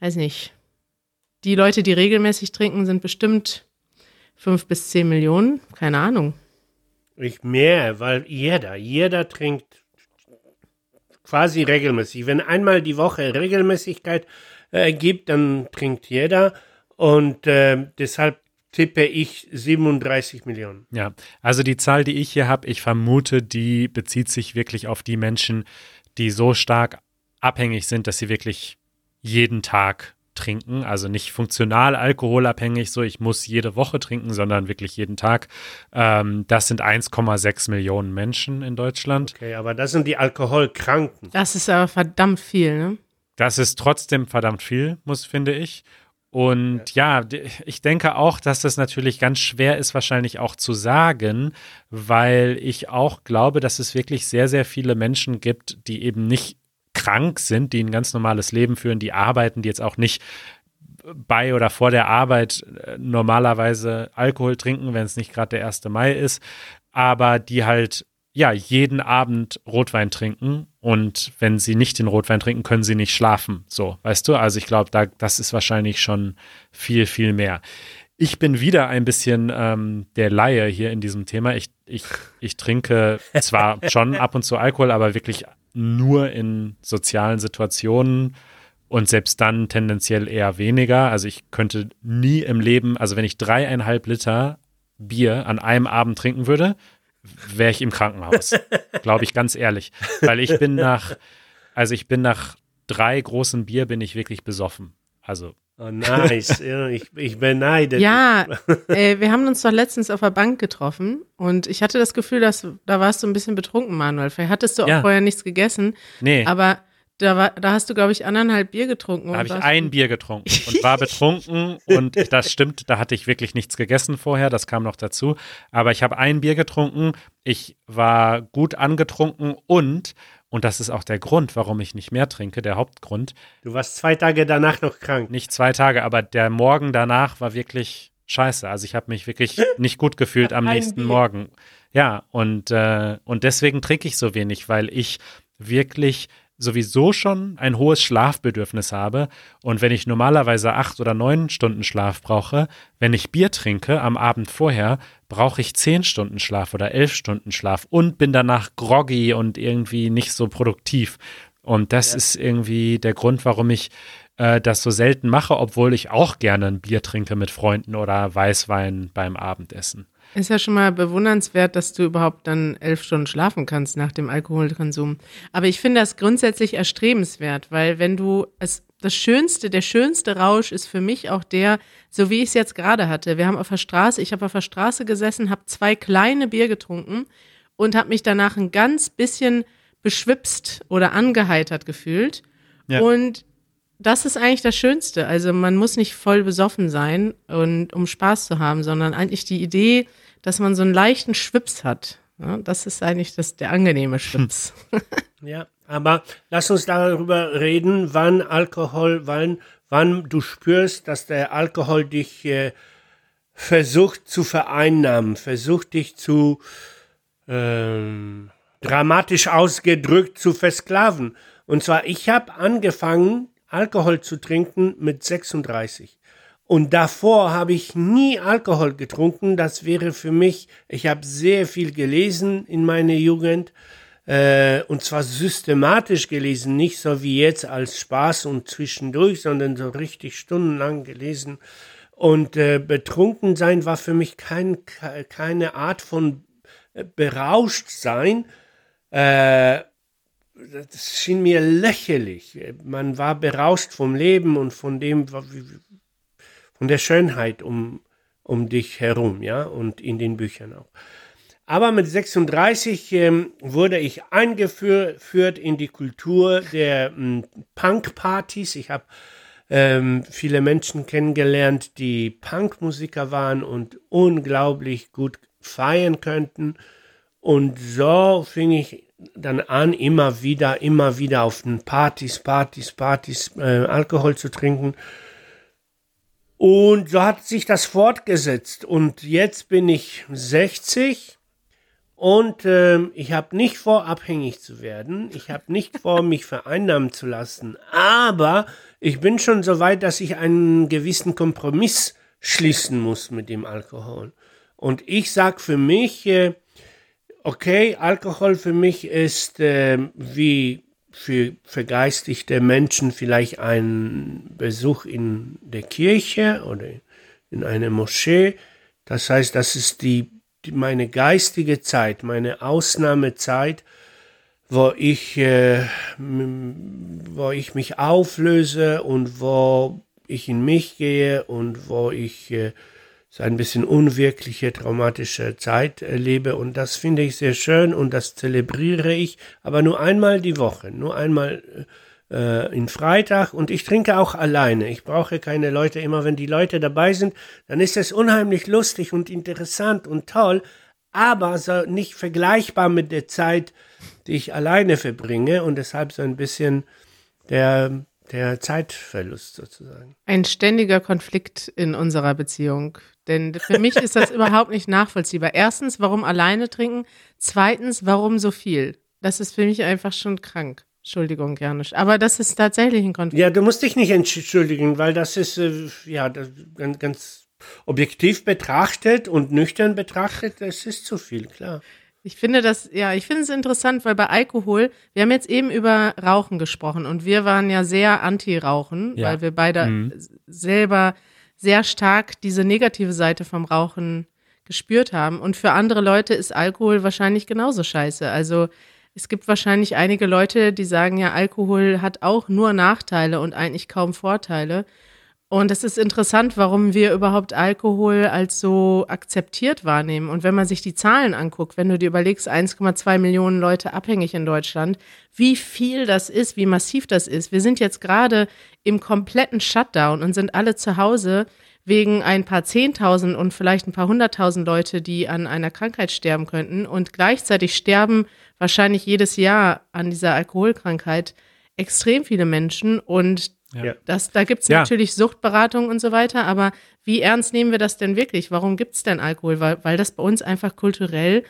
weiß nicht, die Leute, die regelmäßig trinken, sind bestimmt fünf bis zehn Millionen. Keine Ahnung. Ich mehr, weil jeder, jeder trinkt quasi regelmäßig. Wenn einmal die Woche Regelmäßigkeit äh, gibt, dann trinkt jeder. Und äh, deshalb tippe ich 37 Millionen. Ja, also die Zahl, die ich hier habe, ich vermute, die bezieht sich wirklich auf die Menschen, die so stark abhängig sind, dass sie wirklich jeden Tag trinken, also nicht funktional alkoholabhängig, so ich muss jede Woche trinken, sondern wirklich jeden Tag. Ähm, das sind 1,6 Millionen Menschen in Deutschland. Okay, aber das sind die Alkoholkranken. Das ist aber verdammt viel, ne? Das ist trotzdem verdammt viel, muss, finde ich. Und ja. ich denke auch, dass das natürlich ganz schwer ist, wahrscheinlich auch zu sagen, weil ich auch glaube, dass es wirklich sehr, sehr viele Menschen gibt, die eben nicht krank sind, die ein ganz normales Leben führen, die arbeiten, die jetzt auch nicht bei oder vor der Arbeit äh, normalerweise Alkohol trinken, wenn es nicht gerade der 1. Mai ist, aber die halt ja jeden Abend Rotwein trinken und wenn sie nicht den Rotwein trinken, können sie nicht schlafen. So, weißt du? Also ich glaube, da, das ist wahrscheinlich schon viel, viel mehr. Ich bin wieder ein bisschen ähm, der Laie hier in diesem Thema. Ich, ich, ich trinke zwar (laughs) schon ab und zu Alkohol, aber wirklich nur in sozialen Situationen und selbst dann tendenziell eher weniger. Also ich könnte nie im Leben, also wenn ich dreieinhalb Liter Bier an einem Abend trinken würde, wäre ich im Krankenhaus. Glaube ich ganz ehrlich. Weil ich bin nach, also ich bin nach drei großen Bier bin ich wirklich besoffen. Also Oh, nice. ich, ich beneide. Ja, äh, wir haben uns doch letztens auf der Bank getroffen und ich hatte das Gefühl, dass da warst du ein bisschen betrunken, Manuel. Vielleicht hattest du auch ja. vorher nichts gegessen. Nee. Aber da, war, da hast du, glaube ich, anderthalb Bier getrunken. Da habe ich ein Bier getrunken und war (laughs) betrunken und das stimmt, da hatte ich wirklich nichts gegessen vorher, das kam noch dazu. Aber ich habe ein Bier getrunken, ich war gut angetrunken und und das ist auch der Grund, warum ich nicht mehr trinke, der Hauptgrund. Du warst zwei Tage danach noch krank. Nicht zwei Tage, aber der Morgen danach war wirklich scheiße. Also ich habe mich wirklich (laughs) nicht gut gefühlt am nächsten Morgen. Ja, und, äh, und deswegen trinke ich so wenig, weil ich wirklich sowieso schon ein hohes Schlafbedürfnis habe und wenn ich normalerweise acht oder neun Stunden Schlaf brauche, wenn ich Bier trinke am Abend vorher, brauche ich zehn Stunden Schlaf oder elf Stunden Schlaf und bin danach groggy und irgendwie nicht so produktiv. Und das ja. ist irgendwie der Grund, warum ich äh, das so selten mache, obwohl ich auch gerne ein Bier trinke mit Freunden oder Weißwein beim Abendessen. Ist ja schon mal bewundernswert, dass du überhaupt dann elf Stunden schlafen kannst nach dem Alkoholkonsum. Aber ich finde das grundsätzlich erstrebenswert, weil wenn du es das Schönste, der schönste Rausch ist für mich auch der, so wie ich es jetzt gerade hatte. Wir haben auf der Straße, ich habe auf der Straße gesessen, habe zwei kleine Bier getrunken und habe mich danach ein ganz bisschen beschwipst oder angeheitert gefühlt. Ja. Und das ist eigentlich das Schönste. Also man muss nicht voll besoffen sein und um Spaß zu haben, sondern eigentlich die Idee, dass man so einen leichten Schwips hat. Ja, das ist eigentlich das, der angenehme Schwips. (laughs) ja, aber lass uns darüber reden, wann Alkohol, wann, wann du spürst, dass der Alkohol dich äh, versucht zu vereinnahmen, versucht dich zu ähm, dramatisch ausgedrückt zu versklaven. Und zwar, ich habe angefangen, Alkohol zu trinken mit 36. Und davor habe ich nie Alkohol getrunken. Das wäre für mich, ich habe sehr viel gelesen in meiner Jugend. Äh, und zwar systematisch gelesen, nicht so wie jetzt als Spaß und zwischendurch, sondern so richtig stundenlang gelesen. Und äh, betrunken sein war für mich kein, keine Art von äh, berauscht sein. Äh, das schien mir lächerlich. Man war berauscht vom Leben und von dem, von der Schönheit um, um dich herum, ja, und in den Büchern auch. Aber mit 36 ähm, wurde ich eingeführt in die Kultur der ähm, Punk-Partys. Ich habe ähm, viele Menschen kennengelernt, die Punkmusiker waren und unglaublich gut feiern könnten. Und so fing ich dann an, immer wieder, immer wieder auf den Partys, Partys, Partys äh, Alkohol zu trinken. Und so hat sich das fortgesetzt. Und jetzt bin ich 60 Und äh, ich habe nicht vor, abhängig zu werden. Ich habe nicht vor, (laughs) mich vereinnahmen zu lassen. Aber ich bin schon so weit, dass ich einen gewissen Kompromiss schließen muss mit dem Alkohol. Und ich sag für mich, äh, okay, Alkohol für mich ist äh, wie für vergeistigte Menschen vielleicht ein Besuch in der Kirche oder in einer Moschee. Das heißt, das ist die, die meine geistige Zeit, meine Ausnahmezeit, wo ich, äh, wo ich mich auflöse und wo ich in mich gehe und wo ich äh, so ein bisschen unwirkliche, traumatische Zeit erlebe. Und das finde ich sehr schön und das zelebriere ich, aber nur einmal die Woche, nur einmal äh, in Freitag. Und ich trinke auch alleine. Ich brauche keine Leute. Immer wenn die Leute dabei sind, dann ist es unheimlich lustig und interessant und toll, aber so nicht vergleichbar mit der Zeit, die ich alleine verbringe und deshalb so ein bisschen der der Zeitverlust sozusagen. Ein ständiger Konflikt in unserer Beziehung. Denn für mich ist das überhaupt nicht nachvollziehbar. Erstens, warum alleine trinken? Zweitens, warum so viel? Das ist für mich einfach schon krank. Entschuldigung, Janusz. Aber das ist tatsächlich ein Konflikt. Ja, du musst dich nicht entschuldigen, weil das ist, äh, ja, das, ganz, ganz objektiv betrachtet und nüchtern betrachtet, das ist zu viel, klar. Ich finde das, ja, ich finde es interessant, weil bei Alkohol, wir haben jetzt eben über Rauchen gesprochen und wir waren ja sehr anti-Rauchen, ja. weil wir beide mhm. selber sehr stark diese negative Seite vom Rauchen gespürt haben. Und für andere Leute ist Alkohol wahrscheinlich genauso scheiße. Also es gibt wahrscheinlich einige Leute, die sagen ja, Alkohol hat auch nur Nachteile und eigentlich kaum Vorteile. Und es ist interessant, warum wir überhaupt Alkohol als so akzeptiert wahrnehmen. Und wenn man sich die Zahlen anguckt, wenn du dir überlegst, 1,2 Millionen Leute abhängig in Deutschland, wie viel das ist, wie massiv das ist. Wir sind jetzt gerade im kompletten Shutdown und sind alle zu Hause wegen ein paar Zehntausend und vielleicht ein paar hunderttausend Leute, die an einer Krankheit sterben könnten. Und gleichzeitig sterben wahrscheinlich jedes Jahr an dieser Alkoholkrankheit extrem viele Menschen. Und ja. Das, da gibt es ja. natürlich Suchtberatung und so weiter, aber wie ernst nehmen wir das denn wirklich? Warum gibt es denn Alkohol? Weil, weil das bei uns einfach kulturell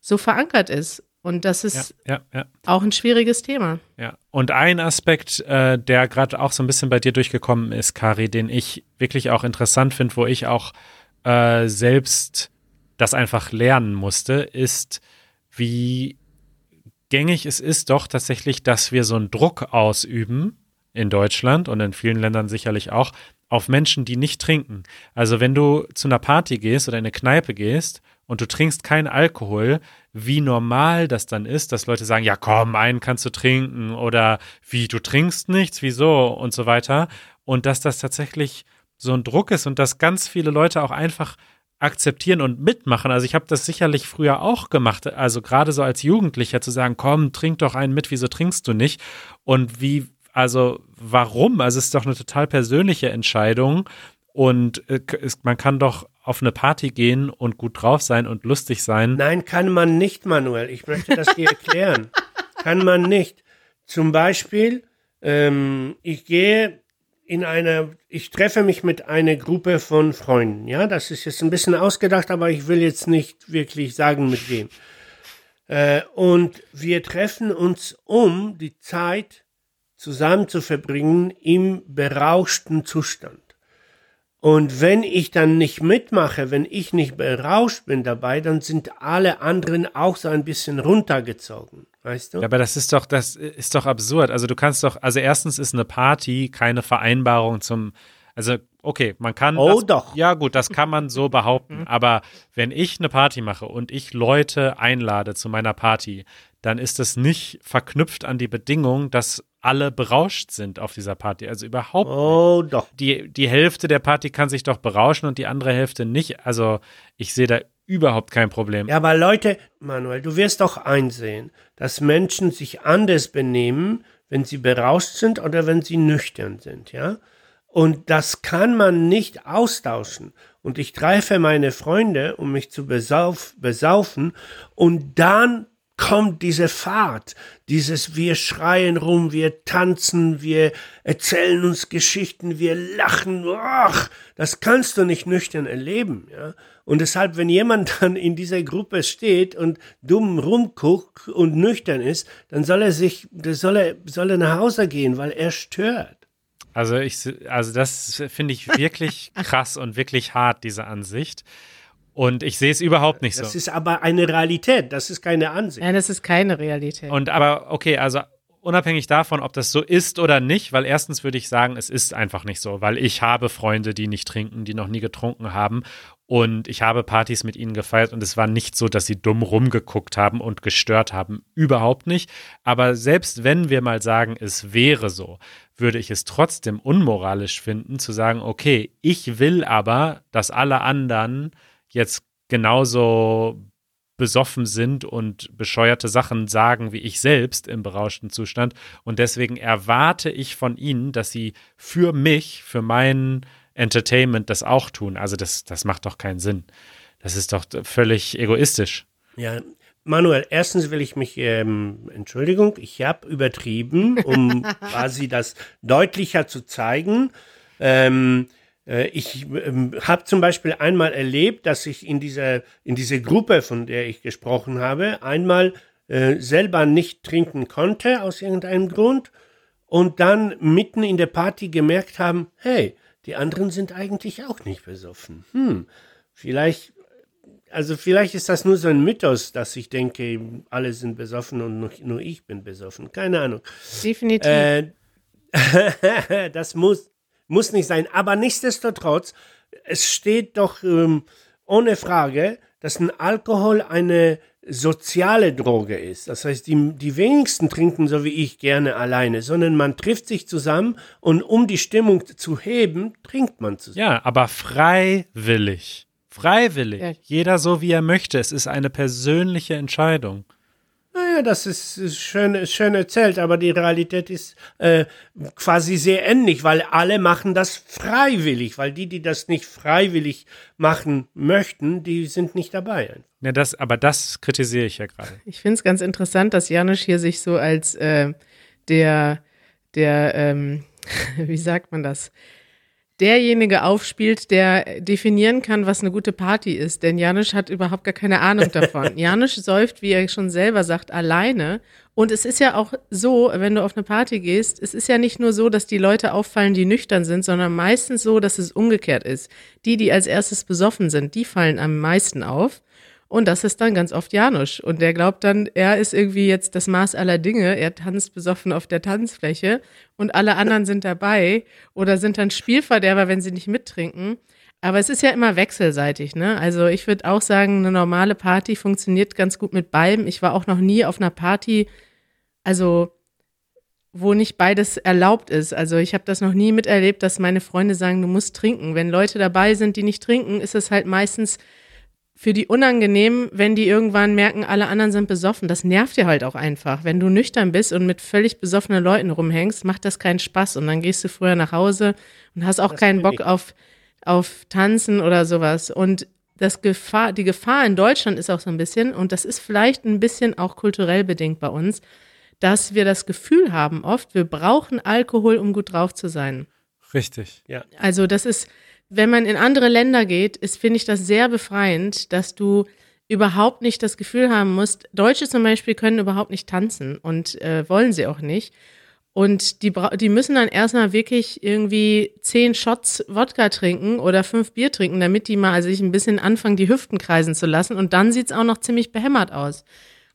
so verankert ist. Und das ist ja, ja, auch ein schwieriges Thema. Ja, und ein Aspekt, äh, der gerade auch so ein bisschen bei dir durchgekommen ist, Kari, den ich wirklich auch interessant finde, wo ich auch äh, selbst das einfach lernen musste, ist, wie gängig es ist doch tatsächlich, dass wir so einen Druck ausüben in Deutschland und in vielen Ländern sicherlich auch, auf Menschen, die nicht trinken. Also wenn du zu einer Party gehst oder in eine Kneipe gehst und du trinkst keinen Alkohol, wie normal das dann ist, dass Leute sagen, ja komm, einen kannst du trinken oder wie, du trinkst nichts, wieso und so weiter. Und dass das tatsächlich so ein Druck ist und dass ganz viele Leute auch einfach akzeptieren und mitmachen. Also ich habe das sicherlich früher auch gemacht, also gerade so als Jugendlicher zu sagen, komm, trink doch einen mit, wieso trinkst du nicht? Und wie also warum? Also es ist doch eine total persönliche Entscheidung und äh, man kann doch auf eine Party gehen und gut drauf sein und lustig sein. Nein, kann man nicht, Manuel. Ich möchte das dir erklären. kann man nicht. Zum Beispiel, ähm, ich gehe in eine, ich treffe mich mit einer Gruppe von Freunden. Ja, das ist jetzt ein bisschen ausgedacht, aber ich will jetzt nicht wirklich sagen, mit wem. Äh, und wir treffen uns um die Zeit zusammen zu verbringen im berauschten Zustand. Und wenn ich dann nicht mitmache, wenn ich nicht berauscht bin dabei, dann sind alle anderen auch so ein bisschen runtergezogen. Weißt du? Ja, aber das ist doch, das ist doch absurd. Also du kannst doch, also erstens ist eine Party keine Vereinbarung zum, also okay, man kann. Oh das, doch. Ja gut, das kann man so behaupten. aber wenn ich eine Party mache und ich Leute einlade zu meiner Party, dann ist das nicht verknüpft an die Bedingung, dass alle berauscht sind auf dieser Party. Also überhaupt oh, nicht. doch. Die, die Hälfte der Party kann sich doch berauschen und die andere Hälfte nicht. Also ich sehe da überhaupt kein Problem. Ja, aber Leute, Manuel, du wirst doch einsehen, dass Menschen sich anders benehmen, wenn sie berauscht sind oder wenn sie nüchtern sind, ja? Und das kann man nicht austauschen. Und ich treffe meine Freunde, um mich zu besauf, besaufen, und dann kommt diese Fahrt, dieses wir schreien rum, wir tanzen, wir erzählen uns Geschichten, wir lachen, ach, das kannst du nicht nüchtern erleben, ja. Und deshalb, wenn jemand (laughs) dann in dieser Gruppe steht und dumm rumguckt und nüchtern ist, dann soll er sich, soll er, soll er nach Hause gehen, weil er stört. Also ich, also das finde ich wirklich (laughs) krass und wirklich hart, diese Ansicht. Und ich sehe es überhaupt nicht das so. Das ist aber eine Realität, das ist keine Ansicht. Nein, das ist keine Realität. Und aber, okay, also unabhängig davon, ob das so ist oder nicht, weil erstens würde ich sagen, es ist einfach nicht so, weil ich habe Freunde, die nicht trinken, die noch nie getrunken haben und ich habe Partys mit ihnen gefeiert und es war nicht so, dass sie dumm rumgeguckt haben und gestört haben, überhaupt nicht. Aber selbst wenn wir mal sagen, es wäre so, würde ich es trotzdem unmoralisch finden, zu sagen, okay, ich will aber, dass alle anderen jetzt genauso besoffen sind und bescheuerte Sachen sagen wie ich selbst im berauschten Zustand. Und deswegen erwarte ich von ihnen, dass sie für mich, für mein Entertainment das auch tun. Also das, das macht doch keinen Sinn. Das ist doch völlig egoistisch. Ja, Manuel, erstens will ich mich, ähm, Entschuldigung, ich habe übertrieben, um (laughs) quasi das deutlicher zu zeigen. Ähm, äh, ich ähm, habe zum Beispiel einmal erlebt, dass ich in dieser, in dieser Gruppe, von der ich gesprochen habe, einmal äh, selber nicht trinken konnte aus irgendeinem Grund und dann mitten in der Party gemerkt haben, hey, die anderen sind eigentlich auch nicht besoffen. Hm, vielleicht, also vielleicht ist das nur so ein Mythos, dass ich denke, alle sind besoffen und nur, nur ich bin besoffen. Keine Ahnung. Definitiv. Äh, (laughs) das muss, muss nicht sein. Aber nichtsdestotrotz, es steht doch ähm, ohne Frage, dass ein Alkohol eine soziale Droge ist. Das heißt, die, die wenigsten trinken so wie ich gerne alleine, sondern man trifft sich zusammen und um die Stimmung zu heben, trinkt man zusammen. Ja, aber freiwillig. Freiwillig. Ja. Jeder so, wie er möchte. Es ist eine persönliche Entscheidung. Naja, das ist schön, schön erzählt, aber die Realität ist äh, quasi sehr ähnlich, weil alle machen das freiwillig, weil die, die das nicht freiwillig machen möchten, die sind nicht dabei. Ja, das, aber das kritisiere ich ja gerade. Ich finde es ganz interessant, dass Janusz hier sich so als äh, der, der, ähm, (laughs) wie sagt man das, derjenige aufspielt, der definieren kann, was eine gute Party ist. Denn Janusz hat überhaupt gar keine Ahnung (laughs) davon. Janusz säuft, wie er schon selber sagt, alleine. Und es ist ja auch so, wenn du auf eine Party gehst, es ist ja nicht nur so, dass die Leute auffallen, die nüchtern sind, sondern meistens so, dass es umgekehrt ist. Die, die als erstes besoffen sind, die fallen am meisten auf. Und das ist dann ganz oft Janusz. Und der glaubt dann, er ist irgendwie jetzt das Maß aller Dinge. Er tanzt besoffen auf der Tanzfläche und alle anderen sind dabei oder sind dann Spielverderber, wenn sie nicht mittrinken. Aber es ist ja immer wechselseitig, ne? Also ich würde auch sagen, eine normale Party funktioniert ganz gut mit beiden. Ich war auch noch nie auf einer Party, also wo nicht beides erlaubt ist. Also ich habe das noch nie miterlebt, dass meine Freunde sagen, du musst trinken. Wenn Leute dabei sind, die nicht trinken, ist es halt meistens für die unangenehm, wenn die irgendwann merken, alle anderen sind besoffen. Das nervt dir halt auch einfach. Wenn du nüchtern bist und mit völlig besoffenen Leuten rumhängst, macht das keinen Spaß. Und dann gehst du früher nach Hause und hast auch das keinen Bock auf, auf Tanzen oder sowas. Und das Gefahr, die Gefahr in Deutschland ist auch so ein bisschen, und das ist vielleicht ein bisschen auch kulturell bedingt bei uns, dass wir das Gefühl haben oft, wir brauchen Alkohol, um gut drauf zu sein. Richtig. Ja. Also das ist, wenn man in andere Länder geht, ist, finde ich das sehr befreiend, dass du überhaupt nicht das Gefühl haben musst, Deutsche zum Beispiel können überhaupt nicht tanzen und äh, wollen sie auch nicht. Und die, die müssen dann erstmal wirklich irgendwie zehn Shots Wodka trinken oder fünf Bier trinken, damit die mal sich ein bisschen anfangen, die Hüften kreisen zu lassen. Und dann sieht's auch noch ziemlich behämmert aus.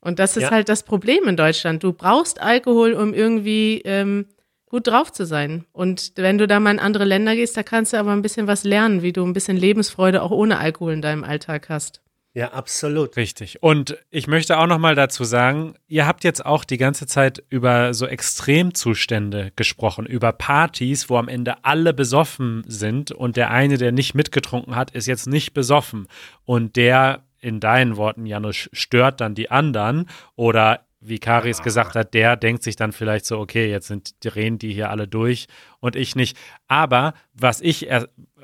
Und das ist ja. halt das Problem in Deutschland. Du brauchst Alkohol, um irgendwie ähm, gut drauf zu sein. Und wenn du da mal in andere Länder gehst, da kannst du aber ein bisschen was lernen, wie du ein bisschen Lebensfreude auch ohne Alkohol in deinem Alltag hast. Ja, absolut. Richtig. Und ich möchte auch noch mal dazu sagen, ihr habt jetzt auch die ganze Zeit über so Extremzustände gesprochen, über Partys, wo am Ende alle besoffen sind und der eine, der nicht mitgetrunken hat, ist jetzt nicht besoffen und der in deinen Worten, Janusz, stört dann die anderen oder wie Karis gesagt hat, der denkt sich dann vielleicht so, okay, jetzt sind drehen die hier alle durch und ich nicht. Aber was ich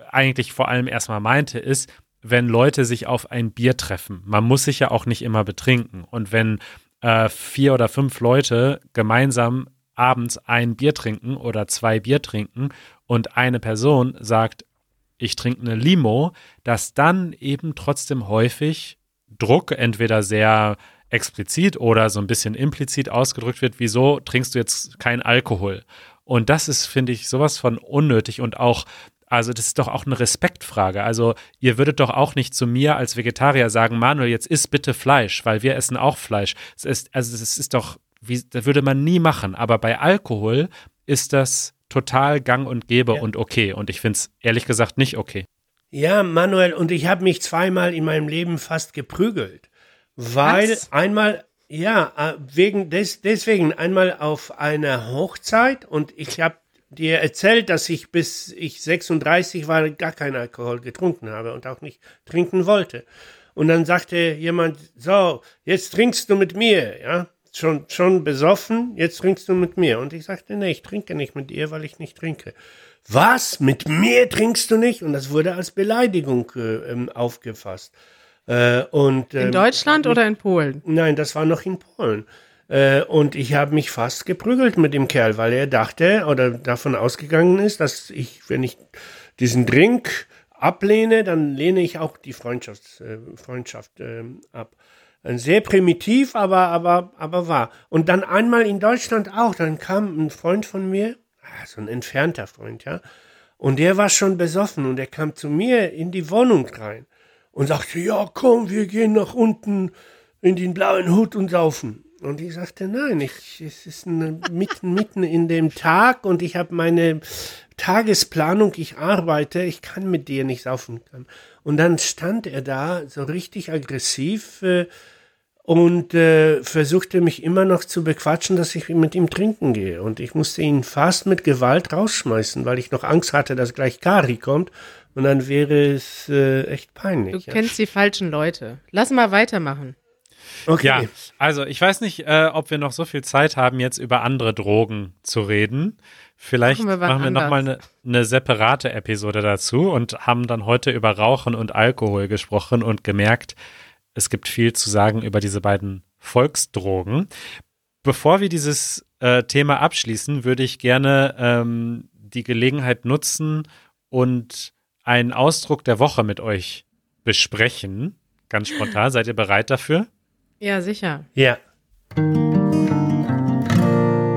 eigentlich vor allem erstmal meinte, ist, wenn Leute sich auf ein Bier treffen, man muss sich ja auch nicht immer betrinken. Und wenn äh, vier oder fünf Leute gemeinsam abends ein Bier trinken oder zwei Bier trinken und eine Person sagt, ich trinke eine Limo, dass dann eben trotzdem häufig Druck entweder sehr explizit oder so ein bisschen implizit ausgedrückt wird, wieso trinkst du jetzt kein Alkohol? Und das ist, finde ich, sowas von unnötig und auch also das ist doch auch eine Respektfrage. Also ihr würdet doch auch nicht zu mir als Vegetarier sagen, Manuel, jetzt isst bitte Fleisch, weil wir essen auch Fleisch. Es ist, also es ist doch, wie, das würde man nie machen. Aber bei Alkohol ist das total gang und gäbe ja. und okay. Und ich finde es ehrlich gesagt nicht okay. Ja, Manuel, und ich habe mich zweimal in meinem Leben fast geprügelt. Weil Was? einmal, ja, äh, wegen des, deswegen einmal auf einer Hochzeit und ich habe dir erzählt, dass ich bis ich 36 war gar keinen Alkohol getrunken habe und auch nicht trinken wollte. Und dann sagte jemand, so, jetzt trinkst du mit mir, ja, schon, schon besoffen, jetzt trinkst du mit mir. Und ich sagte, nee, ich trinke nicht mit ihr, weil ich nicht trinke. Was? Mit mir trinkst du nicht? Und das wurde als Beleidigung äh, ähm, aufgefasst. Äh, und, ähm, in Deutschland oder in Polen? Nein, das war noch in Polen. Äh, und ich habe mich fast geprügelt mit dem Kerl, weil er dachte oder davon ausgegangen ist, dass ich, wenn ich diesen Drink ablehne, dann lehne ich auch die Freundschaft, äh, Freundschaft äh, ab. Sehr primitiv, aber, aber, aber wahr. Und dann einmal in Deutschland auch, dann kam ein Freund von mir, ah, so ein entfernter Freund, ja, und der war schon besoffen und er kam zu mir in die Wohnung rein und sagte, ja, komm, wir gehen nach unten in den blauen Hut und saufen. Und ich sagte, nein, ich, es ist eine, mitten, mitten in dem Tag und ich habe meine Tagesplanung, ich arbeite, ich kann mit dir nicht saufen. Und dann stand er da so richtig aggressiv äh, und äh, versuchte mich immer noch zu bequatschen, dass ich mit ihm trinken gehe. Und ich musste ihn fast mit Gewalt rausschmeißen, weil ich noch Angst hatte, dass gleich Kari kommt. Und dann wäre es äh, echt peinlich. Du ja. kennst die falschen Leute. Lass mal weitermachen. Okay. Ja, also ich weiß nicht, äh, ob wir noch so viel Zeit haben, jetzt über andere Drogen zu reden. Vielleicht machen wir, machen wir nochmal eine, eine separate Episode dazu und haben dann heute über Rauchen und Alkohol gesprochen und gemerkt, es gibt viel zu sagen über diese beiden Volksdrogen. Bevor wir dieses äh, Thema abschließen, würde ich gerne ähm, die Gelegenheit nutzen und einen Ausdruck der Woche mit euch besprechen. Ganz spontan. Seid ihr bereit dafür? Ja, sicher. Ja.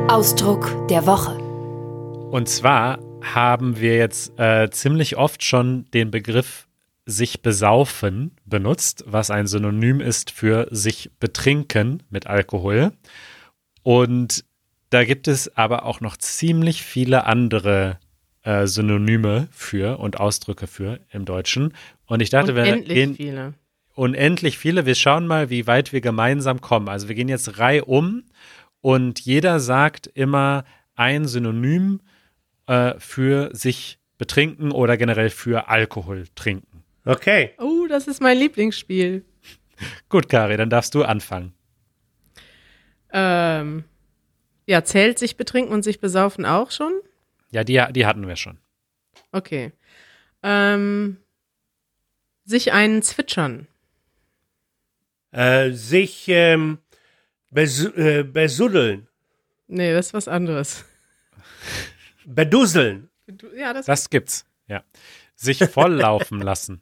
Ausdruck der Woche. Und zwar haben wir jetzt äh, ziemlich oft schon den Begriff sich besaufen benutzt, was ein Synonym ist für sich betrinken mit Alkohol. Und da gibt es aber auch noch ziemlich viele andere äh, Synonyme für und Ausdrücke für im Deutschen. Und ich dachte, wir gehen viele unendlich viele. Wir schauen mal, wie weit wir gemeinsam kommen. Also wir gehen jetzt Reihe um und jeder sagt immer ein Synonym äh, für sich betrinken oder generell für Alkohol trinken. Okay. Oh, das ist mein Lieblingsspiel. (laughs) Gut, Kari, dann darfst du anfangen. Ähm, ja, zählt sich betrinken und sich besaufen auch schon? Ja, die, die hatten wir schon. Okay. Ähm, sich einen zwitschern äh, sich ähm, bes äh, besuddeln. Nee, das ist was anderes. Bedusseln. Ja, das, das gibt's, ja. Sich volllaufen (laughs) lassen.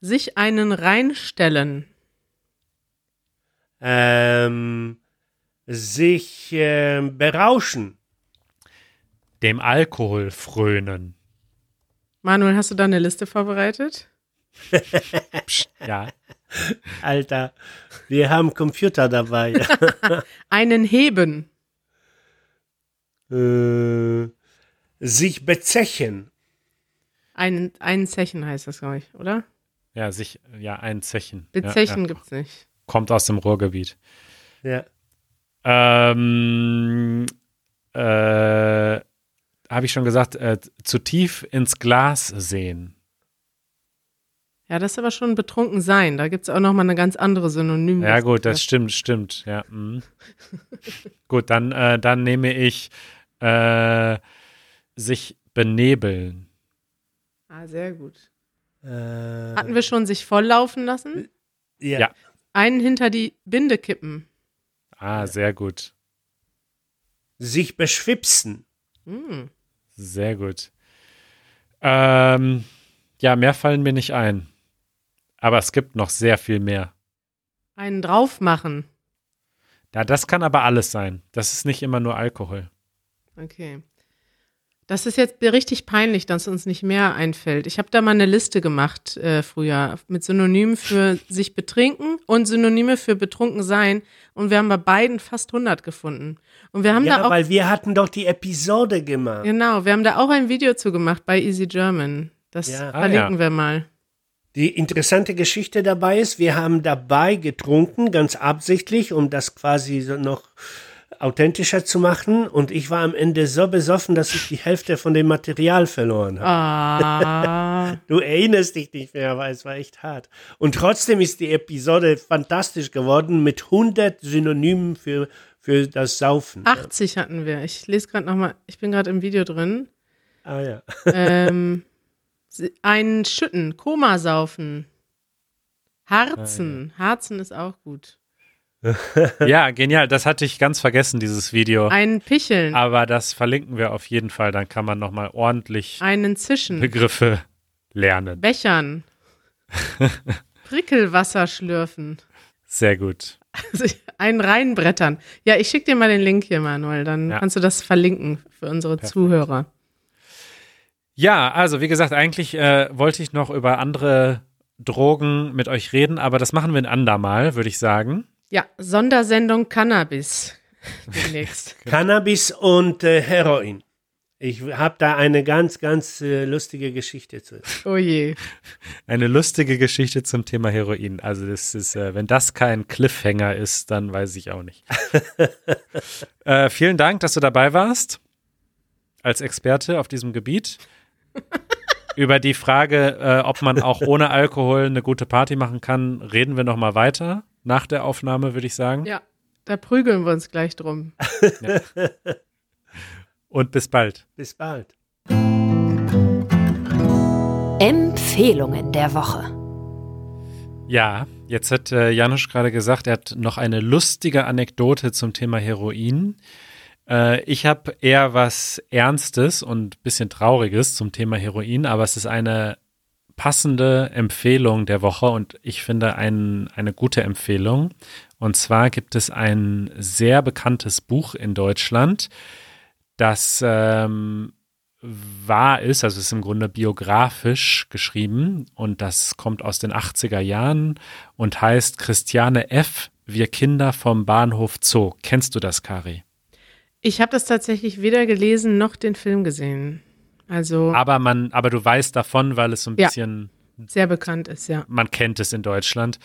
Sich einen reinstellen. Ähm, sich äh, berauschen. Dem Alkohol frönen. Manuel, hast du da eine Liste vorbereitet? Psst, ja. Alter, wir haben Computer dabei. (laughs) Einen heben. Äh, sich bezechen. Einen, einen Zechen heißt das, glaube ich, oder? Ja, sich, ja, einen Zechen. Bezechen ja, ja. gibt's nicht. Kommt aus dem Ruhrgebiet. Ja. Ähm, äh, habe ich schon gesagt, äh, zu tief ins Glas sehen. Ja, das ist aber schon betrunken sein. Da gibt es auch nochmal eine ganz andere Synonym. Ja, gut, das stimmt, stimmt. Ja. Mhm. (laughs) gut, dann, äh, dann nehme ich äh, sich benebeln. Ah, sehr gut. Äh, Hatten wir schon sich volllaufen lassen? Ja. ja. einen hinter die Binde kippen. Ah, sehr gut. Sich beschwipsen. Hm. Sehr gut. Ähm, ja, mehr fallen mir nicht ein. Aber es gibt noch sehr viel mehr. Einen drauf machen. Ja, das kann aber alles sein. Das ist nicht immer nur Alkohol. Okay. Das ist jetzt richtig peinlich, dass uns nicht mehr einfällt. Ich habe da mal eine Liste gemacht äh, früher mit Synonymen für sich betrinken und Synonyme für betrunken sein. Und wir haben bei beiden fast 100 gefunden. Und wir haben Ja, da auch weil wir hatten doch die Episode gemacht. genau, wir haben da auch ein Video zu gemacht bei Easy German. Das Ja. Ah, verlinken ja. wir mal. Die interessante Geschichte dabei ist, wir haben dabei getrunken, ganz absichtlich, um das quasi so noch authentischer zu machen. Und ich war am Ende so besoffen, dass ich die Hälfte von dem Material verloren habe. Ah, (laughs) Du erinnerst dich nicht mehr, aber es war echt hart. Und trotzdem ist die Episode fantastisch geworden mit 100 Synonymen für, für das Saufen. 80 hatten wir. Ich lese gerade nochmal, ich bin gerade im Video drin. Ah ja. ähm, (laughs) ein Schütten, Komasaufen. Harzen. Harzen ist auch gut. Ja, genial. Das hatte ich ganz vergessen, dieses Video. Ein Picheln. Aber das verlinken wir auf jeden Fall. Dann kann man nochmal ordentlich Einen Zischen. Begriffe lernen. Bechern. (laughs) Prickelwasser schlürfen. Sehr gut. Also, Ein reinbrettern. Ja, ich schicke dir mal den Link hier, Manuel. Dann Ja. kannst du das verlinken für unsere Zuhörer. Ja, also wie gesagt, eigentlich äh, wollte ich noch über andere Drogen mit euch reden, aber das machen wir ein andermal, würde ich sagen. Ja, Sondersendung Cannabis. (laughs) Demnächst. Cannabis und äh, Heroin. Ich habe da eine ganz, ganz äh, lustige Geschichte zu. oh je. Eine lustige Geschichte zum Thema Heroin. Also das ist, äh, wenn das kein Cliffhanger ist, dann weiß ich auch nicht. (laughs) äh, vielen Dank, dass du dabei warst als Experte auf diesem Gebiet. Über die Frage, äh, ob man auch ohne Alkohol eine gute Party machen kann, reden wir noch mal weiter nach der Aufnahme, würde ich sagen. Ja, da prügeln wir uns gleich drum. Und bis bald. Bis bald. Empfehlungen der Woche. Ja, jetzt hat äh, Janusz gerade gesagt, er hat noch eine lustige Anekdote zum Thema Heroin. Äh, ich habe eher was Ernstes und ein bisschen Trauriges zum Thema Heroin, aber es ist eine passende Empfehlung der Woche und ich finde ein, eine gute Empfehlung. Und zwar gibt es ein sehr bekanntes Buch in Deutschland, das ähm, wahr ist, also ist im Grunde biografisch geschrieben und das kommt aus den 80er Jahren und heißt Christiane F. Wir Kinder vom Bahnhof Zoo. Kennst du das, Kari? Ich habe das tatsächlich weder gelesen noch den Film gesehen. Also Aber man, aber du weißt davon, weil es so ein Ja. bisschen, sehr bekannt ist, ja. man kennt es in Deutschland.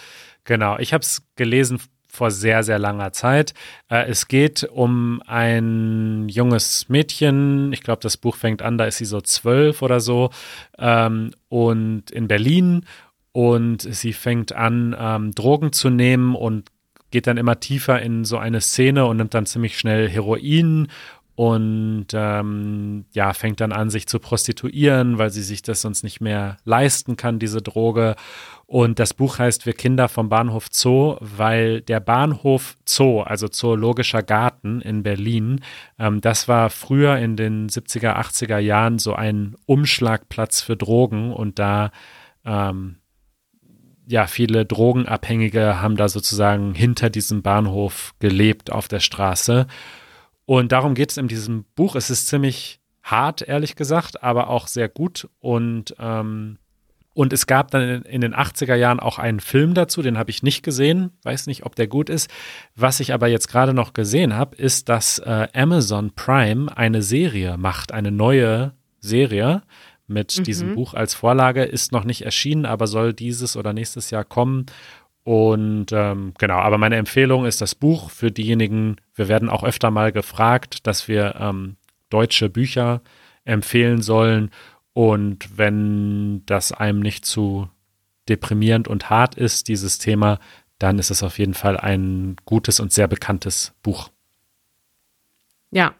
Genau. Ich habe es gelesen vor sehr, sehr langer Zeit. Äh, es geht um ein junges Mädchen. Ich glaube, das Buch fängt an, da ist sie so zwölf oder so. Ähm, und in Berlin. Und sie fängt an, ähm, Drogen zu nehmen und geht dann immer tiefer in so eine Szene und nimmt dann ziemlich schnell Heroin und ähm, ja, fängt dann an, sich zu prostituieren, weil sie sich das sonst nicht mehr leisten kann, diese Droge. Und das Buch heißt Wir Kinder vom Bahnhof Zoo, weil der Bahnhof Zoo, also Zoologischer Garten in Berlin, ähm, das war früher in den 70er, 80er Jahren so ein Umschlagplatz für Drogen und da ähm, ja, viele Drogenabhängige haben da sozusagen hinter diesem Bahnhof gelebt auf der Straße. Und darum geht es in diesem Buch. Es ist ziemlich hart, ehrlich gesagt, aber auch sehr gut. Und, ähm, und es gab dann in, in den 80er Jahren auch einen Film dazu, den habe ich nicht gesehen, weiß nicht, ob der gut ist. Was ich aber jetzt gerade noch gesehen habe, ist, dass äh, Amazon Prime eine Serie macht, eine neue Serie mit diesem Buch als Vorlage, ist noch nicht erschienen, aber soll dieses oder nächstes Jahr kommen. Und ähm, genau, aber meine Empfehlung ist das Buch für diejenigen, wir werden auch öfter mal gefragt, dass wir ähm, deutsche Bücher empfehlen sollen. Und wenn das einem nicht zu deprimierend und hart ist, dieses Thema, dann ist es auf jeden Fall ein gutes und sehr bekanntes Buch. Ja.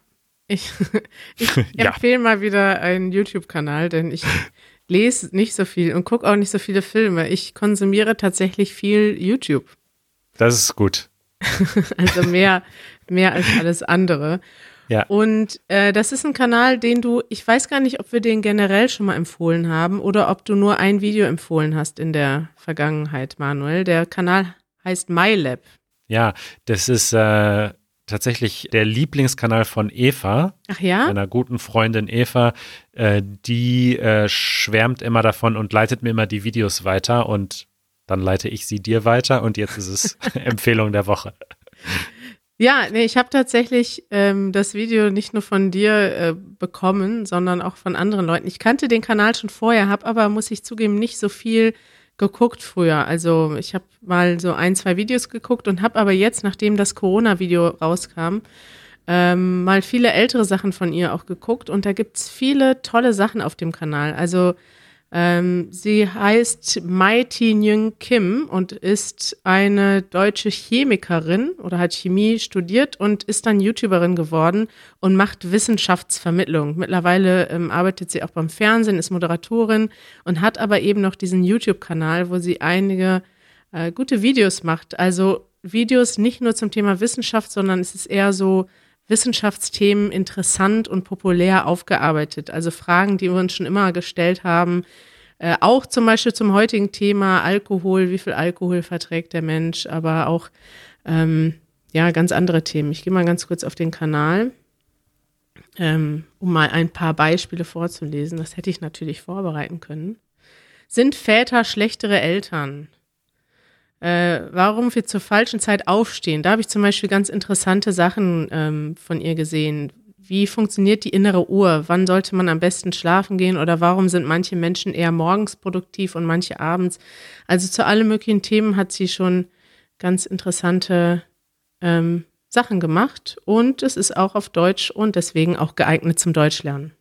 Ich, (laughs) ich (laughs) Ja. empfehle mal wieder einen YouTube-Kanal, denn ich (laughs) lese nicht so viel und gucke auch nicht so viele Filme. Ich konsumiere tatsächlich viel YouTube. Das ist gut. (laughs) also mehr, mehr als alles andere. Ja. Und äh, das ist ein Kanal, den du, ich weiß gar nicht, ob wir den generell schon mal empfohlen haben oder ob du nur ein Video empfohlen hast in der Vergangenheit, Manuel. Der Kanal heißt MyLab. Ja, das ist äh, tatsächlich der Lieblingskanal von Eva, Ach ja? meiner guten Freundin Eva. Äh, die äh, schwärmt immer davon und leitet mir immer die Videos weiter und dann leite ich sie dir weiter und jetzt ist es (laughs) Empfehlung der Woche. Ja, nee, ich habe tatsächlich ähm, das Video nicht nur von dir äh, bekommen, sondern auch von anderen Leuten. Ich kannte den Kanal schon vorher, habe aber, muss ich zugeben, nicht so viel geguckt früher. Also ich habe mal so ein, zwei Videos geguckt und habe aber jetzt, nachdem das Corona-Video rauskam, ähm, mal viele ältere Sachen von ihr auch geguckt und da gibt's viele tolle Sachen auf dem Kanal. Also ähm, sie heißt Mai Tin Kim und ist eine deutsche Chemikerin oder hat Chemie studiert und ist dann YouTuberin geworden und macht Wissenschaftsvermittlung. Mittlerweile ähm, arbeitet sie auch beim Fernsehen, ist Moderatorin und hat aber eben noch diesen YouTube-Kanal, wo sie einige äh, gute Videos macht. Also Videos nicht nur zum Thema Wissenschaft, sondern es ist eher so Wissenschaftsthemen interessant und populär aufgearbeitet. Also Fragen, die wir uns schon immer gestellt haben. Äh, auch zum Beispiel zum heutigen Thema Alkohol, wie viel Alkohol verträgt der Mensch, aber auch ähm, ja ganz andere Themen. Ich gehe mal ganz kurz auf den Kanal, ähm, um mal ein paar Beispiele vorzulesen. Das hätte ich natürlich vorbereiten können. Sind Väter schlechtere Eltern? Äh, warum wir zur falschen Zeit aufstehen. Da habe ich zum Beispiel ganz interessante Sachen ähm, von ihr gesehen. Wie funktioniert die innere Uhr? Wann sollte man am besten schlafen gehen? Oder warum sind manche Menschen eher morgens produktiv und manche abends? Also zu allen möglichen Themen hat sie schon ganz interessante ähm, Sachen gemacht. Und es ist auch auf Deutsch und deswegen auch geeignet zum Deutschlernen.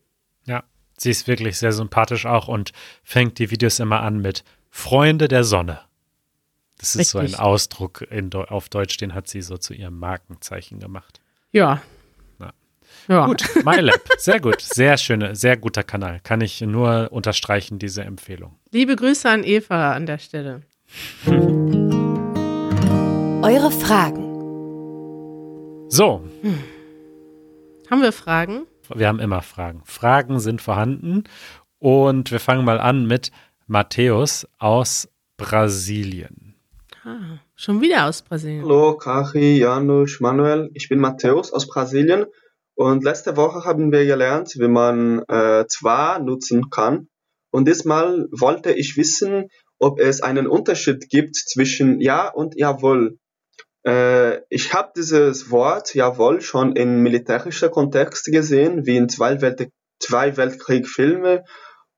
Ja, sie ist wirklich sehr sympathisch auch und fängt die Videos immer an mit Freunde der Sonne. Das ist Richtig. so ein Ausdruck in, auf Deutsch, den hat sie so zu ihrem Markenzeichen gemacht. Ja. Na. ja. Gut, MyLab, sehr gut, sehr schöne, sehr guter Kanal. Kann ich nur unterstreichen, diese Empfehlung. Liebe Grüße an Eva an der Stelle. (laughs) Eure Fragen. So. Hm. Haben wir Fragen? Wir haben immer Fragen. Fragen sind vorhanden. Und wir fangen mal an mit Matthäus aus Brasilien. Ah, schon wieder aus Brasilien. Hallo, Kachi, Janusz, Manuel. Ich bin Matthäus aus Brasilien. Und letzte Woche haben wir gelernt, wie man äh, zwar nutzen kann. Und diesmal wollte ich wissen, ob es einen Unterschied gibt zwischen ja und jawohl. Äh, ich habe dieses Wort jawohl schon in militärischer Kontext gesehen, wie in zwei, Welt zwei Weltkrieg-Filme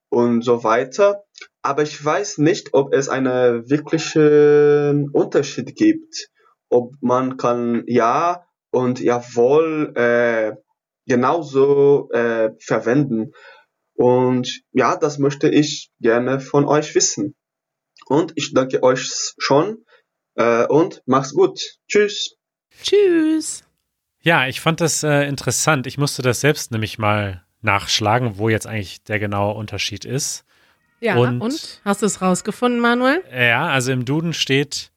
und so weiter aber ich weiß nicht, ob es einen wirklichen Unterschied gibt, ob man kann ja und jawohl äh, genauso äh, verwenden. Und ja, das möchte ich gerne von euch wissen. Und ich danke euch schon äh, und mach's gut. Tschüss. Tschüss. Ja, ich fand das äh, interessant. Ich musste das selbst nämlich mal nachschlagen, wo jetzt eigentlich der genaue Unterschied ist. Ja, und, und? hast du es rausgefunden, Manuel? Ja, also im Duden steht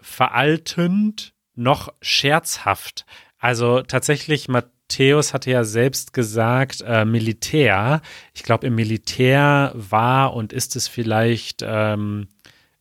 veraltend noch scherzhaft. Also tatsächlich, Matthäus hatte ja selbst gesagt, äh, Militär. Ich glaube, im Militär war und ist es vielleicht ähm,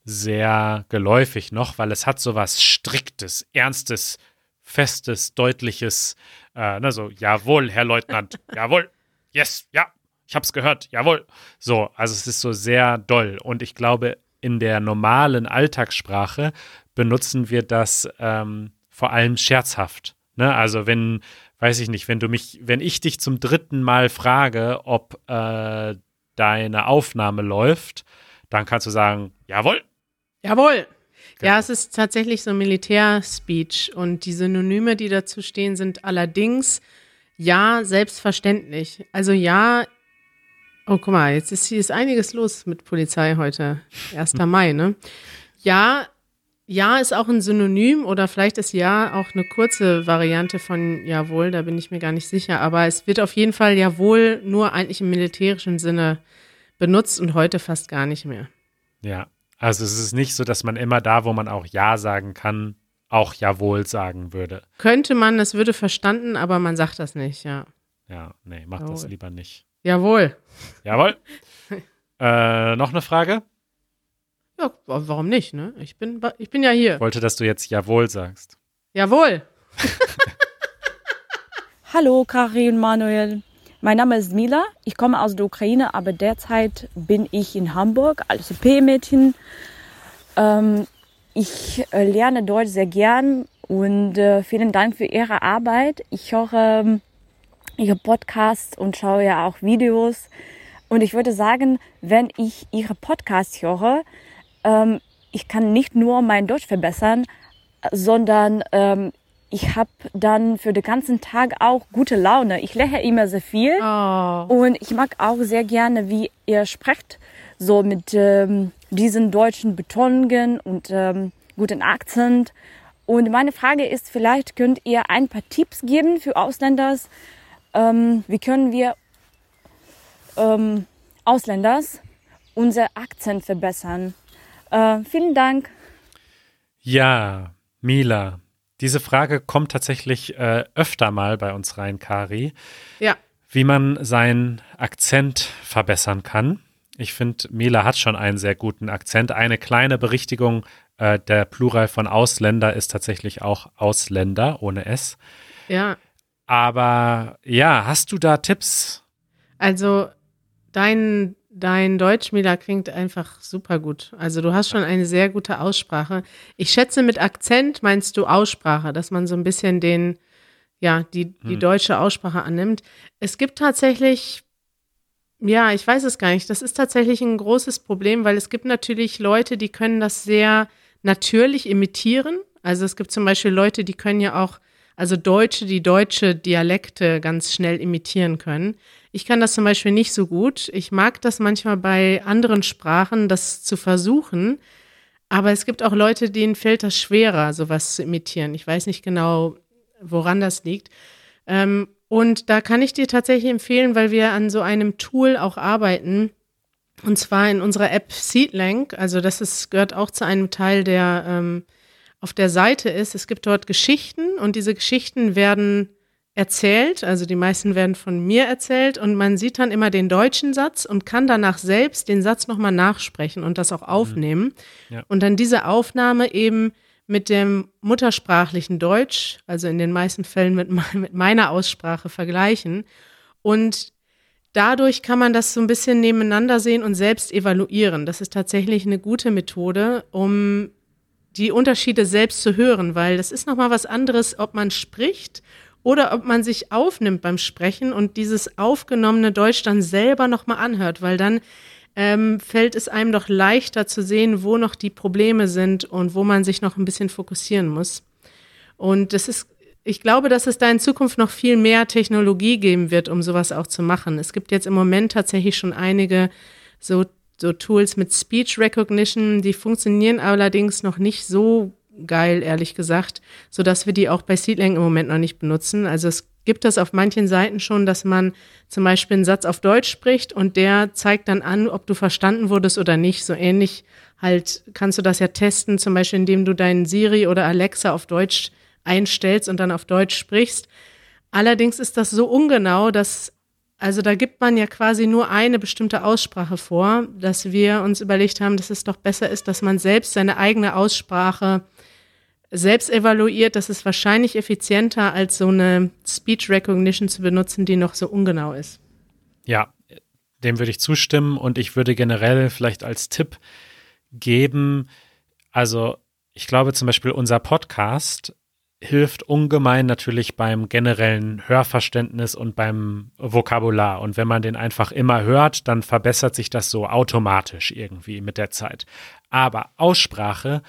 sehr geläufig noch, weil es hat so was Striktes, Ernstes, Festes, Deutliches. Äh, ne, so, jawohl, Herr Leutnant, (laughs) jawohl, yes, ja, ich habe es gehört, jawohl. So, also es ist so sehr doll. Und ich glaube, in der normalen Alltagssprache benutzen wir das ähm, vor allem scherzhaft. Ne? Also wenn, weiß ich nicht, wenn du mich, wenn ich dich zum dritten Mal frage, ob äh, deine Aufnahme läuft, dann kannst du sagen, jawohl. Jawohl. Genau. Ja, es ist tatsächlich so Militärspeech und die Synonyme, die dazu stehen, sind allerdings ja, selbstverständlich. Also ja, Oh, guck mal, jetzt ist hier ist einiges los mit Polizei heute. 1. Mai, ne? Ja, ja ist auch ein Synonym oder vielleicht ist ja auch eine kurze Variante von jawohl, da bin ich mir gar nicht sicher. Aber es wird auf jeden Fall jawohl nur eigentlich im militärischen Sinne benutzt und heute fast gar nicht mehr. Ja, also es ist nicht so, dass man immer da, wo man auch ja sagen kann, auch Jawohl sagen würde. Könnte man, es würde verstanden, aber man sagt das nicht, ja. Ja, nee, mach das Jawohl. lieber nicht. Jawohl. Jawohl. äh, noch eine Frage? Ja, wa- warum nicht, ne? Ich bin, ich bin ja hier. Ich wollte, dass du jetzt Jawohl sagst. Jawohl. (laughs) Hallo Kari und Manuel. Mein Name ist Mila. Ich komme aus der Ukraine, aber derzeit bin ich in Hamburg als OP-Mädchen. Ähm, ich äh, lerne Deutsch sehr gern und äh, vielen Dank für Ihre Arbeit. Ich höre ähm, Ihre Podcasts und schaue ja auch Videos. Und ich würde sagen, wenn ich Ihre Podcasts höre, ähm, ich kann nicht nur mein Deutsch verbessern, sondern ähm, ich habe dann für den ganzen Tag auch gute Laune. Ich lächle immer sehr viel Oh. und ich mag auch sehr gerne, wie ihr sprecht, so mit ähm, diesen deutschen Betonungen und ähm, guten Akzent. Und meine Frage ist, vielleicht könnt ihr ein paar Tipps geben für Ausländers. Ähm, wie können wir ähm, Ausländers unser Akzent verbessern? Äh, vielen Dank. Ja, Mila. Diese Frage kommt tatsächlich äh, öfter mal bei uns rein, Kari. Ja. wie man seinen Akzent verbessern kann. Ich finde, Mila hat schon einen sehr guten Akzent. Eine kleine Berichtigung, äh, der Plural von Ausländer ist tatsächlich auch Ausländer ohne S. Ja. Aber ja, hast du da Tipps? Also dein, dein Deutsch, Mila, klingt einfach super gut. Also du hast schon eine sehr gute Aussprache. Ich schätze, mit Akzent meinst du Aussprache, dass man so ein bisschen den, ja, die, die deutsche Aussprache annimmt. Es gibt tatsächlich, ja, ich weiß es gar nicht, das ist tatsächlich ein großes Problem, weil es gibt natürlich Leute, die können das sehr natürlich imitieren. Also es gibt zum Beispiel Leute, die können ja auch, also Deutsche, die deutsche Dialekte ganz schnell imitieren können. Ich kann das zum Beispiel nicht so gut. Ich mag das manchmal bei anderen Sprachen, das zu versuchen. Aber es gibt auch Leute, denen fällt das schwerer, sowas zu imitieren. Ich weiß nicht genau, woran das liegt. Ähm, und da kann ich dir tatsächlich empfehlen, weil wir an so einem Tool auch arbeiten. Und zwar in unserer App Seedlang. Also das ist, gehört auch zu einem Teil, der ähm, auf der Seite ist. Es gibt dort Geschichten und diese Geschichten werden erzählt, also die meisten werden von mir erzählt und man sieht dann immer den deutschen Satz und kann danach selbst den Satz nochmal nachsprechen und das auch aufnehmen. Ja. Und dann diese Aufnahme eben mit dem muttersprachlichen Deutsch, also in den meisten Fällen mit, mit meiner Aussprache vergleichen. Und dadurch kann man das so ein bisschen nebeneinander sehen und selbst evaluieren. Das ist tatsächlich eine gute Methode, um die Unterschiede selbst zu hören, weil das ist nochmal was anderes, ob man spricht oder ob man sich aufnimmt beim Sprechen und dieses aufgenommene Deutsch dann selber nochmal anhört, weil dann ähm, fällt es einem doch leichter zu sehen, wo noch die Probleme sind und wo man sich noch ein bisschen fokussieren muss. Und das ist, ich glaube, dass es da in Zukunft noch viel mehr Technologie geben wird, um sowas auch zu machen. Es gibt jetzt im Moment tatsächlich schon einige so, so Tools mit Speech Recognition, die funktionieren allerdings noch nicht so geil, ehrlich gesagt, so dass wir die auch bei Seedlang im Moment noch nicht benutzen. Also es gibt das auf manchen Seiten schon, dass man zum Beispiel einen Satz auf Deutsch spricht und der zeigt dann an, ob du verstanden wurdest oder nicht. So ähnlich halt kannst du das ja testen, zum Beispiel indem du deinen Siri oder Alexa auf Deutsch einstellst und dann auf Deutsch sprichst. Allerdings ist das so ungenau, dass also da gibt man ja quasi nur eine bestimmte Aussprache vor, dass wir uns überlegt haben, dass es doch besser ist, dass man selbst seine eigene Aussprache selbst evaluiert. Das ist wahrscheinlich effizienter, als so eine Speech Recognition zu benutzen, die noch so ungenau ist. Ja, dem würde ich zustimmen und ich würde generell vielleicht als Tipp geben, also ich glaube zum Beispiel unser Podcast hilft ungemein natürlich beim generellen Hörverständnis und beim Vokabular. Und wenn man den einfach immer hört, dann verbessert sich das so automatisch irgendwie mit der Zeit. Aber Aussprache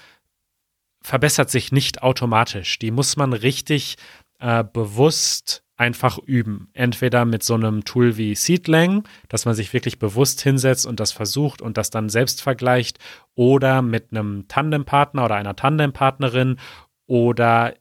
verbessert sich nicht automatisch. Die muss man richtig äh, bewusst einfach üben. Entweder mit so einem Tool wie Seedlang, dass man sich wirklich bewusst hinsetzt und das versucht und das dann selbst vergleicht, oder mit einem Tandempartner oder einer Tandempartnerin oder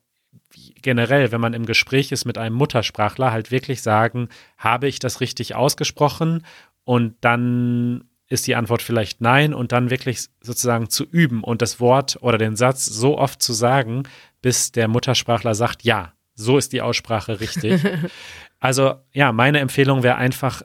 generell, wenn man im Gespräch ist mit einem Muttersprachler, halt wirklich sagen, habe ich das richtig ausgesprochen? Und dann ist die Antwort vielleicht nein und dann wirklich sozusagen zu üben und das Wort oder den Satz so oft zu sagen, bis der Muttersprachler sagt, ja, so ist die Aussprache richtig. (laughs) also ja, meine Empfehlung wäre einfach,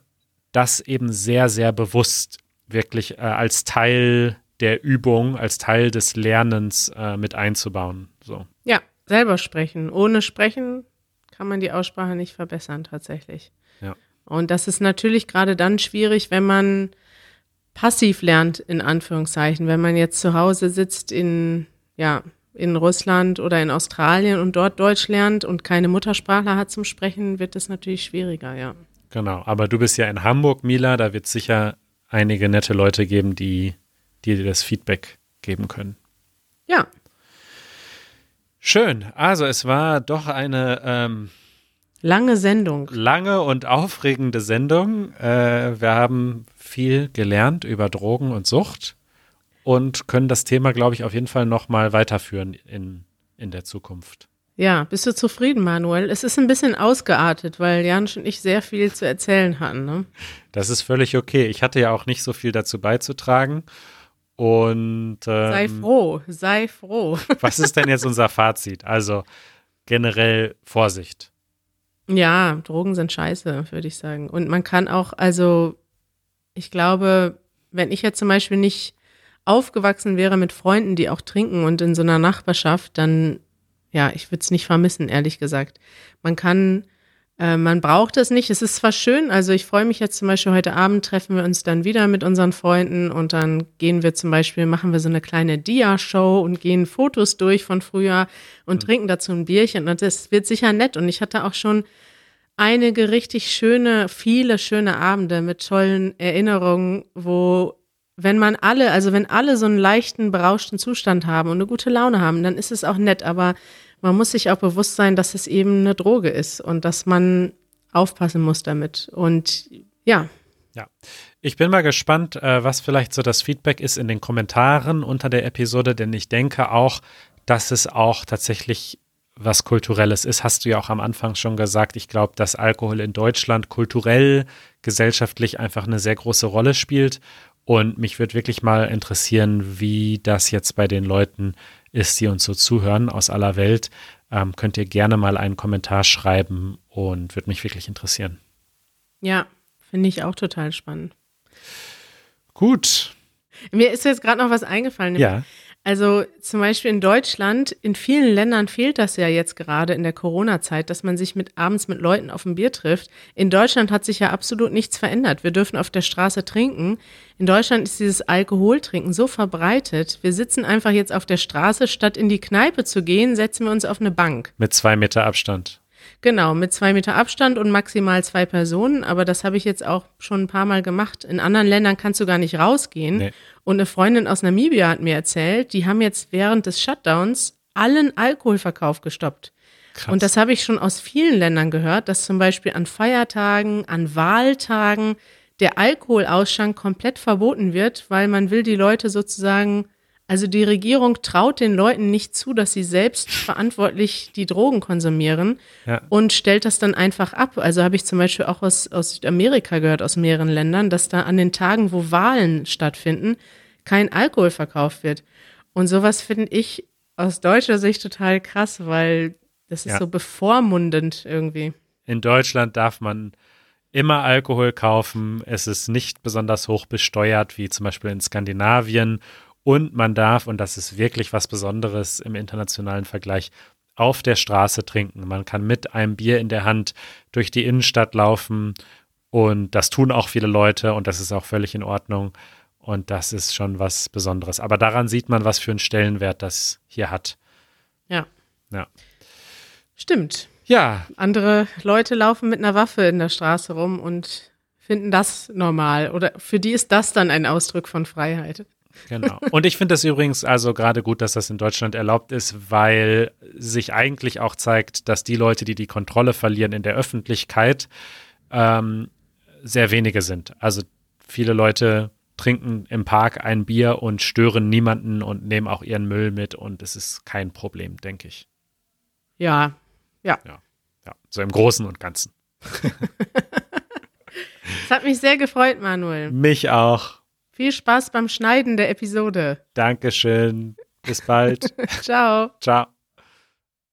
das eben sehr, sehr bewusst wirklich äh, als Teil der Übung, als Teil des Lernens äh, mit einzubauen. So. Ja, selber sprechen. Ohne sprechen kann man die Aussprache nicht verbessern tatsächlich. Ja. Und das ist natürlich gerade dann schwierig, wenn man passiv lernt, in Anführungszeichen. Wenn man jetzt zu Hause sitzt in, ja, in Russland oder in Australien und dort Deutsch lernt und keine Muttersprachler hat zum Sprechen, wird das natürlich schwieriger, ja. Genau, aber du bist ja in Hamburg, Mila, da wird es sicher einige nette Leute geben, die, die dir das Feedback geben können. Ja. Schön. Also es war doch eine ähm, lange Sendung. Lange und aufregende Sendung. Äh, wir haben viel gelernt über Drogen und Sucht und können das Thema, glaube ich, auf jeden Fall noch mal weiterführen in, in der Zukunft. Ja, bist du zufrieden, Manuel? Es ist ein bisschen ausgeartet, weil Jansch und ich sehr viel zu erzählen hatten. Ne? Das ist völlig okay. Ich hatte ja auch nicht so viel dazu beizutragen. Und ähm, sei froh, sei froh. (laughs) was ist denn jetzt unser Fazit? Also generell Vorsicht. Ja, Drogen sind scheiße, würde ich sagen. Und man kann auch, also ich glaube, wenn ich jetzt zum Beispiel nicht aufgewachsen wäre mit Freunden, die auch trinken und in so einer Nachbarschaft, dann, ja, ich würde es nicht vermissen, ehrlich gesagt. Man kann, äh, man braucht es nicht. Es ist zwar schön, also ich freue mich jetzt zum Beispiel heute Abend treffen wir uns dann wieder mit unseren Freunden und dann gehen wir zum Beispiel, machen wir so eine kleine Dia-Show und gehen Fotos durch von früher und mhm. trinken dazu ein Bierchen und das wird sicher nett und ich hatte auch schon einige richtig schöne, viele schöne Abende mit tollen Erinnerungen, wo wenn man alle, also wenn alle so einen leichten, berauschten Zustand haben und eine gute Laune haben, dann ist es auch nett, aber man muss sich auch bewusst sein, dass es eben eine Droge ist und dass man aufpassen muss damit. Und ja. Ja, ich bin mal gespannt, äh, was vielleicht so das Feedback ist in den Kommentaren unter der Episode, denn ich denke auch, dass es auch tatsächlich was Kulturelles ist, hast du ja auch am Anfang schon gesagt. Ich glaube, dass Alkohol in Deutschland kulturell, gesellschaftlich einfach eine sehr große Rolle spielt. Und mich würde wirklich mal interessieren, wie das jetzt bei den Leuten ist, die uns so zuhören aus aller Welt. Ähm, könnt ihr gerne mal einen Kommentar schreiben und würde mich wirklich interessieren. Ja, finde ich auch total spannend. Gut. Mir ist jetzt gerade noch was eingefallen. Ja. Also zum Beispiel in Deutschland, in vielen Ländern fehlt das ja jetzt gerade in der Corona-Zeit, dass man sich mit abends mit Leuten auf ein Bier trifft. In Deutschland hat sich ja absolut nichts verändert. Wir dürfen auf der Straße trinken. In Deutschland ist dieses Alkoholtrinken so verbreitet. Wir sitzen einfach jetzt auf der Straße, statt in die Kneipe zu gehen, setzen wir uns auf eine Bank. Mit zwei Meter Abstand. Genau, mit zwei Meter Abstand und maximal zwei Personen. Aber das habe ich jetzt auch schon ein paar Mal gemacht. In anderen Ländern kannst du gar nicht rausgehen. Nee. Und eine Freundin aus Namibia hat mir erzählt, die haben jetzt während des Shutdowns allen Alkoholverkauf gestoppt. Krass. Und das habe ich schon aus vielen Ländern gehört, dass zum Beispiel an Feiertagen, an Wahltagen der Alkoholausschank komplett verboten wird, weil man will die Leute sozusagen also die Regierung traut den Leuten nicht zu, dass sie selbst verantwortlich die Drogen konsumieren ja. und stellt das dann einfach ab. Also habe ich zum Beispiel auch aus, aus Südamerika gehört, aus mehreren Ländern, dass da an den Tagen, wo Wahlen stattfinden, kein Alkohol verkauft wird. Und sowas finde ich aus deutscher Sicht total krass, weil das ist ja. so bevormundend irgendwie. In Deutschland darf man immer Alkohol kaufen. Es ist nicht besonders hoch besteuert, wie zum Beispiel in Skandinavien und man darf, und das ist wirklich was Besonderes im internationalen Vergleich, auf der Straße trinken. Man kann mit einem Bier in der Hand durch die Innenstadt laufen und das tun auch viele Leute und das ist auch völlig in Ordnung. Und das ist schon was Besonderes. Aber daran sieht man, was für einen Stellenwert das hier hat. Ja. Ja. Stimmt. Ja. Andere Leute laufen mit einer Waffe in der Straße rum und finden das normal. Oder für die ist das dann ein Ausdruck von Freiheit. Genau. Und ich finde das übrigens also gerade gut, dass das in Deutschland erlaubt ist, weil sich eigentlich auch zeigt, dass die Leute, die die Kontrolle verlieren in der Öffentlichkeit, ähm, sehr wenige sind. Also viele Leute trinken im Park ein Bier und stören niemanden und nehmen auch ihren Müll mit und es ist kein Problem, denke ich. Ja, ja. Ja, ja. so im Großen und Ganzen. (laughs) Es hat mich sehr gefreut, Manuel. Mich auch. Viel Spaß beim Schneiden der Episode. Dankeschön. Bis bald. (laughs) Ciao. Ciao.